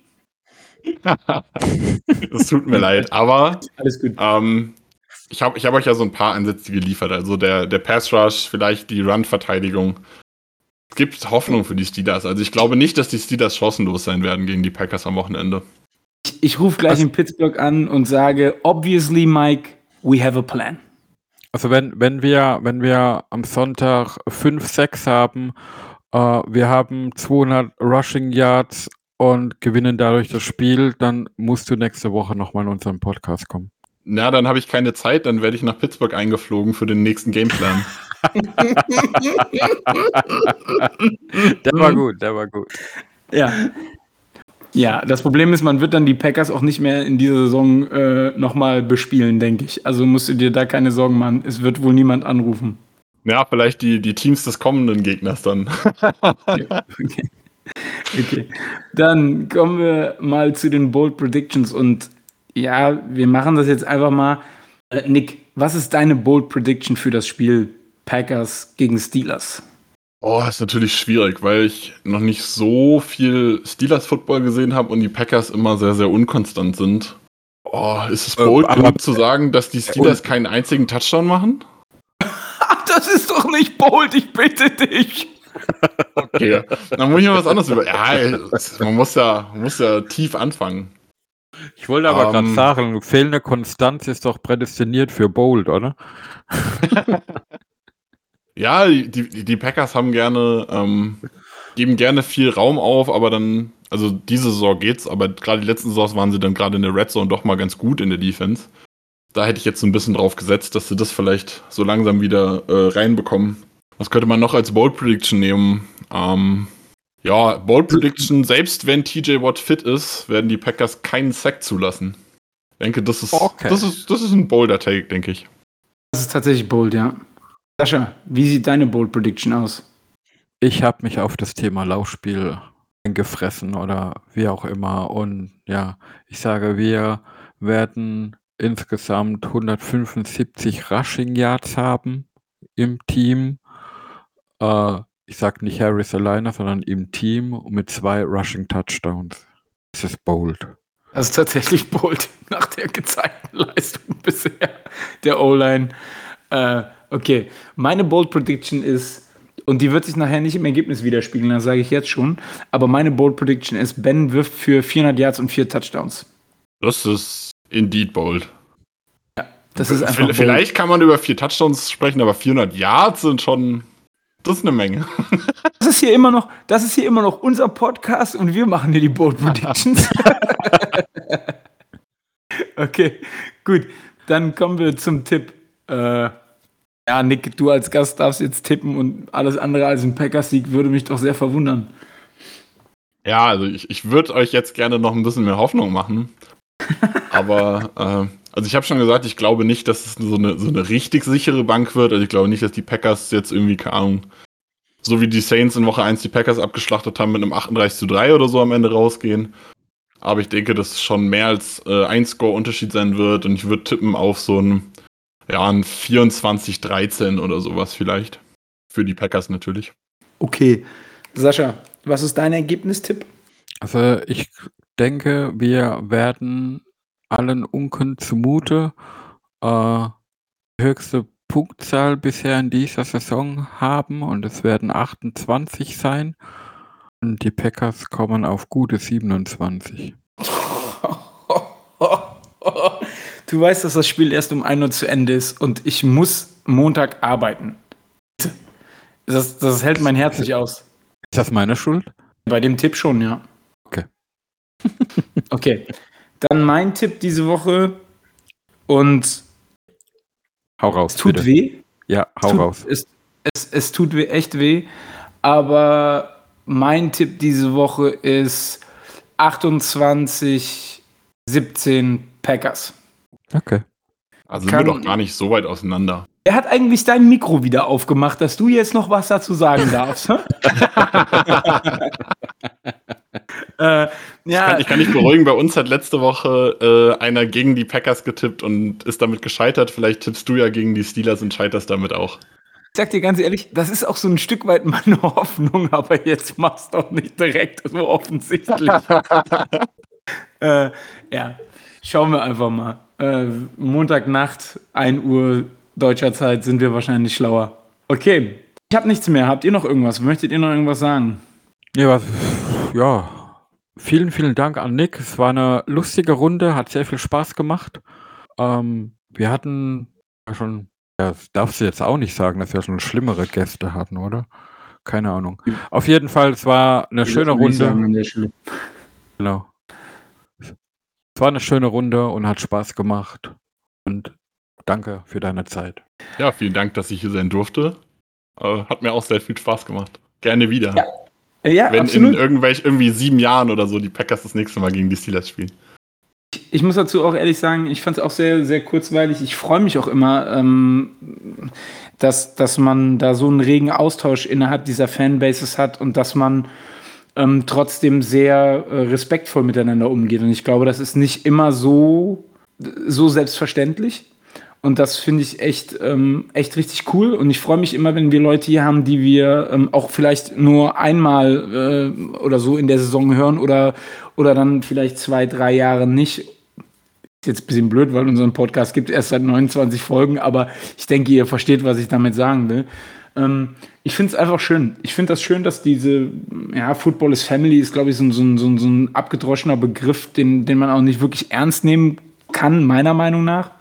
Speaker 4: Es tut mir leid, aber
Speaker 2: Alles gut.
Speaker 4: ähm, ich habe ich hab euch ja so ein paar Ansätze geliefert. Also der, der Pass Rush, vielleicht die Run-Verteidigung. Es gibt Hoffnung für die Steelers. Also ich glaube nicht, dass die Steelers chancenlos sein werden gegen die Packers am Wochenende.
Speaker 2: Ich, ich rufe gleich in Pittsburgh an und sage, obviously, Mike, we have a plan.
Speaker 3: Also wenn, wenn wir, wenn wir am Sonntag 5, 6 haben, äh, wir haben 200 Rushing Yards und gewinnen dadurch das Spiel, dann musst du nächste Woche nochmal in unseren Podcast kommen.
Speaker 4: Na, dann habe ich keine Zeit, dann werde ich nach Pittsburgh eingeflogen für den nächsten Gameplan.
Speaker 3: Der war gut, der war gut.
Speaker 2: Ja. Ja, das Problem ist, man wird dann die Packers auch nicht mehr in dieser Saison äh, nochmal bespielen, denke ich. Also musst du dir da keine Sorgen machen. Es wird wohl niemand anrufen.
Speaker 4: ja, vielleicht die, die Teams des kommenden Gegners dann.
Speaker 2: Okay. okay. Dann kommen wir mal zu den Bold Predictions. Und ja, wir machen das jetzt einfach mal. Äh, Nick, was ist deine Bold Prediction für das Spiel Packers gegen Steelers?
Speaker 4: Oh, ist natürlich schwierig, weil ich noch nicht so viel Steelers-Football gesehen habe und die Packers immer sehr, sehr unkonstant sind. Oh, ist es
Speaker 3: Äh,
Speaker 4: bold
Speaker 3: aber-
Speaker 4: genug zu sagen, dass die Steelers keinen einzigen Touchdown machen?
Speaker 2: Ach, das ist doch nicht bold, ich bitte dich.
Speaker 4: Okay, dann muss ich mal was anderes über. Ja, man muss ja, muss ja tief anfangen.
Speaker 3: Ich wollte aber gerade
Speaker 4: Ähm.
Speaker 3: sagen, fehlende Konstanz ist doch prädestiniert für Bold, oder?
Speaker 4: Ja, die, die, die Packers haben gerne, ähm, geben gerne viel Raum auf, aber dann, also diese Saison geht's, aber gerade die letzten Saisons waren sie dann gerade in der Red Zone doch mal ganz gut in der Defense. Da hätte ich jetzt so ein bisschen drauf gesetzt, dass sie das vielleicht so langsam wieder äh, reinbekommen. Was könnte man noch als Bold Prediction nehmen? Ähm, ja, Bold Prediction, selbst wenn TJ Watt fit ist, werden die Packers keinen Sack zulassen. Ich denke, das ist,
Speaker 3: Okay.
Speaker 4: das ist, das ist ein bolder Take, denke ich.
Speaker 2: Das ist tatsächlich bold, ja. Sascha, wie sieht deine Bold Prediction aus?
Speaker 3: Ich habe mich auf das Thema Laufspiel eingefressen oder wie auch immer. Und ja, ich sage, wir werden insgesamt 175 Rushing Yards haben im Team. Äh, ich sage nicht Harris alleine, sondern im Team mit zwei Rushing Touchdowns. Das ist bold.
Speaker 2: Das ist tatsächlich bold nach der gezeigten Leistung bisher der O-Line. Äh, okay, meine Bold Prediction ist, und die wird sich nachher nicht im Ergebnis widerspiegeln, das sage ich jetzt schon, aber meine Bold Prediction ist, Ben wirft für 400 Yards und 4 Touchdowns.
Speaker 4: Das ist indeed bold.
Speaker 2: Ja, das ist einfach
Speaker 4: Vielleicht bold. kann man über vier Touchdowns sprechen, aber 400 Yards sind schon das ist eine Menge.
Speaker 2: Das ist hier immer noch, das ist hier immer noch unser Podcast und wir machen hier die Bold Predictions. okay, gut. Dann kommen wir zum Tipp. Äh, ja, Nick, du als Gast darfst jetzt tippen und alles andere als ein Packers-Sieg würde mich doch sehr verwundern.
Speaker 4: Ja, also ich, ich würde euch jetzt gerne noch ein bisschen mehr Hoffnung machen. Aber, äh, also ich habe schon gesagt, ich glaube nicht, dass es so eine, so eine richtig sichere Bank wird. Also ich glaube nicht, dass die Packers jetzt irgendwie, keine Ahnung, so wie die Saints in Woche 1 die Packers abgeschlachtet haben, mit einem 38 zu 3 oder so am Ende rausgehen. Aber ich denke, dass es schon mehr als äh, ein Score-Unterschied sein wird. Und ich würde tippen auf so ein, ja, ein 24-13 oder sowas vielleicht. Für die Packers natürlich.
Speaker 2: Okay. Sascha, was ist dein Ergebnistipp?
Speaker 3: Also ich denke, wir werden allen Unken zumute äh, höchste Punktzahl bisher in dieser Saison haben und es werden 28 sein. Und die Packers kommen auf gute 27.
Speaker 2: Du weißt, dass das Spiel erst um 1 Uhr zu Ende ist und ich muss Montag arbeiten. Das, das hält mein Herz nicht aus.
Speaker 3: Ist das meine Schuld?
Speaker 2: Bei dem Tipp schon, ja.
Speaker 3: Okay.
Speaker 2: okay. Dann mein Tipp diese Woche und
Speaker 3: hau raus.
Speaker 2: Es tut
Speaker 3: bitte.
Speaker 2: weh.
Speaker 3: Ja, hau
Speaker 2: es tut,
Speaker 3: raus.
Speaker 2: Es, es, es tut weh, echt weh. Aber mein Tipp diese Woche ist 28, 17 Packers.
Speaker 3: Okay.
Speaker 4: Also sind wir doch gar nicht so weit auseinander.
Speaker 2: Er hat eigentlich dein Mikro wieder aufgemacht, dass du jetzt noch was dazu sagen darfst.
Speaker 4: äh, ja. ich, kann, ich kann dich beruhigen, bei uns hat letzte Woche äh, einer gegen die Packers getippt und ist damit gescheitert. Vielleicht tippst du ja gegen die Steelers und scheiterst damit auch.
Speaker 2: Ich sag dir ganz ehrlich, das ist auch so ein Stück weit meine Hoffnung, aber jetzt machst du doch nicht direkt so offensichtlich. äh, ja, schauen wir einfach mal. Äh, Montagnacht, 1 Uhr deutscher Zeit, sind wir wahrscheinlich schlauer. Okay, ich habe nichts mehr. Habt ihr noch irgendwas? Möchtet ihr noch irgendwas sagen?
Speaker 3: Ja, ja. Vielen, vielen Dank an Nick. Es war eine lustige Runde, hat sehr viel Spaß gemacht. Ähm, wir hatten ja schon, ja, das darfst du jetzt auch nicht sagen, dass wir schon schlimmere Gäste hatten, oder? Keine Ahnung. Auf jeden Fall, es war eine ich schöne Runde. Sagen, genau. Es war eine schöne Runde und hat Spaß gemacht. Und danke für deine Zeit.
Speaker 4: Ja, vielen Dank, dass ich hier sein durfte. Äh, hat mir auch sehr viel Spaß gemacht. Gerne wieder.
Speaker 2: Ja, ja
Speaker 4: Wenn absolut. in irgendwelch irgendwie sieben Jahren oder so die Packers das nächste Mal gegen die Steelers spielen.
Speaker 2: Ich muss dazu auch ehrlich sagen, ich fand es auch sehr, sehr kurzweilig. Ich freue mich auch immer, ähm, dass, dass man da so einen regen Austausch innerhalb dieser Fanbases hat und dass man ähm, trotzdem sehr äh, respektvoll miteinander umgeht. Und ich glaube, das ist nicht immer so, so selbstverständlich. Und das finde ich echt, ähm, echt richtig cool. Und ich freue mich immer, wenn wir Leute hier haben, die wir ähm, auch vielleicht nur einmal äh, oder so in der Saison hören oder, oder dann vielleicht zwei, drei Jahre nicht. Ist jetzt ein bisschen blöd, weil unseren Podcast gibt erst seit 29 Folgen, aber ich denke, ihr versteht, was ich damit sagen will. Ähm, ich finde es einfach schön. Ich finde das schön, dass diese, ja, Football is Family ist, glaube ich, so, so, so, so ein abgedroschener Begriff, den, den man auch nicht wirklich ernst nehmen kann, meiner Meinung nach.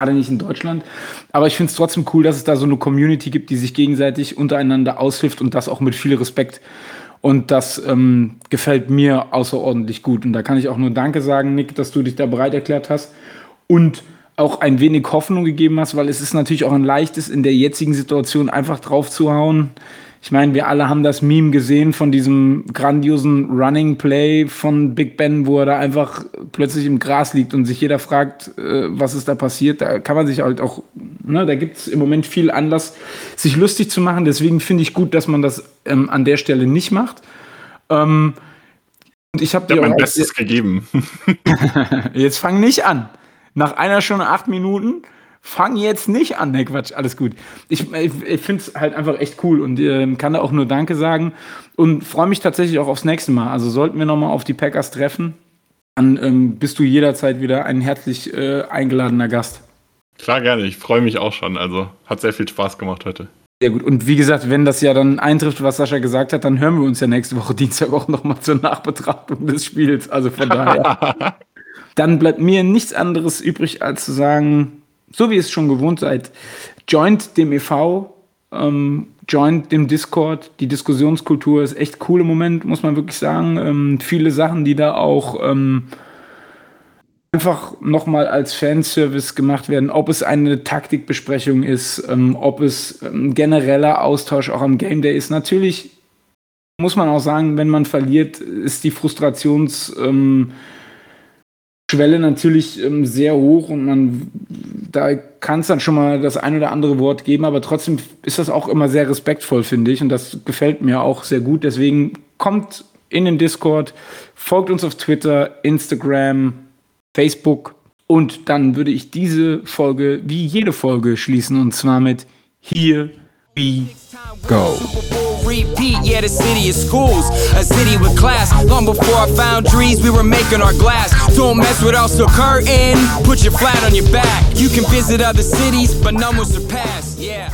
Speaker 2: Gerade nicht in Deutschland. Aber ich finde es trotzdem cool, dass es da so eine Community gibt, die sich gegenseitig untereinander aushilft und das auch mit viel Respekt. Und das ähm, gefällt mir außerordentlich gut. Und da kann ich auch nur Danke sagen, Nick, dass du dich da bereit erklärt hast. Und auch ein wenig Hoffnung gegeben hast, weil es ist natürlich auch ein leichtes, in der jetzigen Situation einfach drauf. Ich meine, wir alle haben das Meme gesehen von diesem grandiosen Running Play von Big Ben, wo er da einfach plötzlich im Gras liegt und sich jeder fragt, äh, was ist da passiert. Da kann man sich halt auch, ne, da gibt es im Moment viel Anlass, sich lustig zu machen. Deswegen finde ich gut, dass man das ähm, an der Stelle nicht macht. Ähm, und ich habe
Speaker 4: dir mein Bestes gegeben.
Speaker 2: Jetzt fang nicht an. nach einer Stunde acht Minuten. Fang jetzt nicht an, ne Quatsch, alles gut. Ich, ich, ich finde es halt einfach echt cool und äh, kann da auch nur Danke sagen und freue mich tatsächlich auch aufs nächste Mal. Also sollten wir nochmal auf die Packers treffen, dann ähm, bist du jederzeit wieder ein herzlich äh, eingeladener Gast.
Speaker 4: Klar, gerne. Ich freue mich auch schon. Also hat sehr viel Spaß gemacht heute.
Speaker 2: Sehr gut. Und wie gesagt, wenn das ja dann eintrifft, was Sascha gesagt hat, dann hören wir uns ja nächste Woche Dienstag auch nochmal zur Nachbetrachtung des Spiels. Also von daher. dann bleibt mir nichts anderes übrig, als zu sagen, so wie ihr es schon gewohnt seid, joint dem e.V., ähm, joint dem Discord. Die Diskussionskultur ist echt cool im Moment, muss man wirklich sagen. Ähm, viele Sachen, die da auch ähm, einfach nochmal als Fanservice gemacht werden, ob es eine Taktikbesprechung ist, ähm, ob es ein ähm, genereller Austausch auch am Game Day ist. Natürlich muss man auch sagen, wenn man verliert, ist die Frustrationsschwelle ähm, natürlich ähm, sehr hoch und man da kann es dann schon mal das ein oder andere Wort geben, aber trotzdem ist das auch immer sehr respektvoll, finde ich, und das gefällt mir auch sehr gut. Deswegen kommt in den Discord, folgt uns auf Twitter, Instagram, Facebook. Und dann würde ich diese Folge wie jede Folge schließen und zwar mit Here We Go. Repeat. Yeah, the city is schools, a city with class. Long before I found trees, we were making our glass. Don't mess with us, so curtain. Put your flat on your back. You can visit other cities, but none will surpass. Yeah,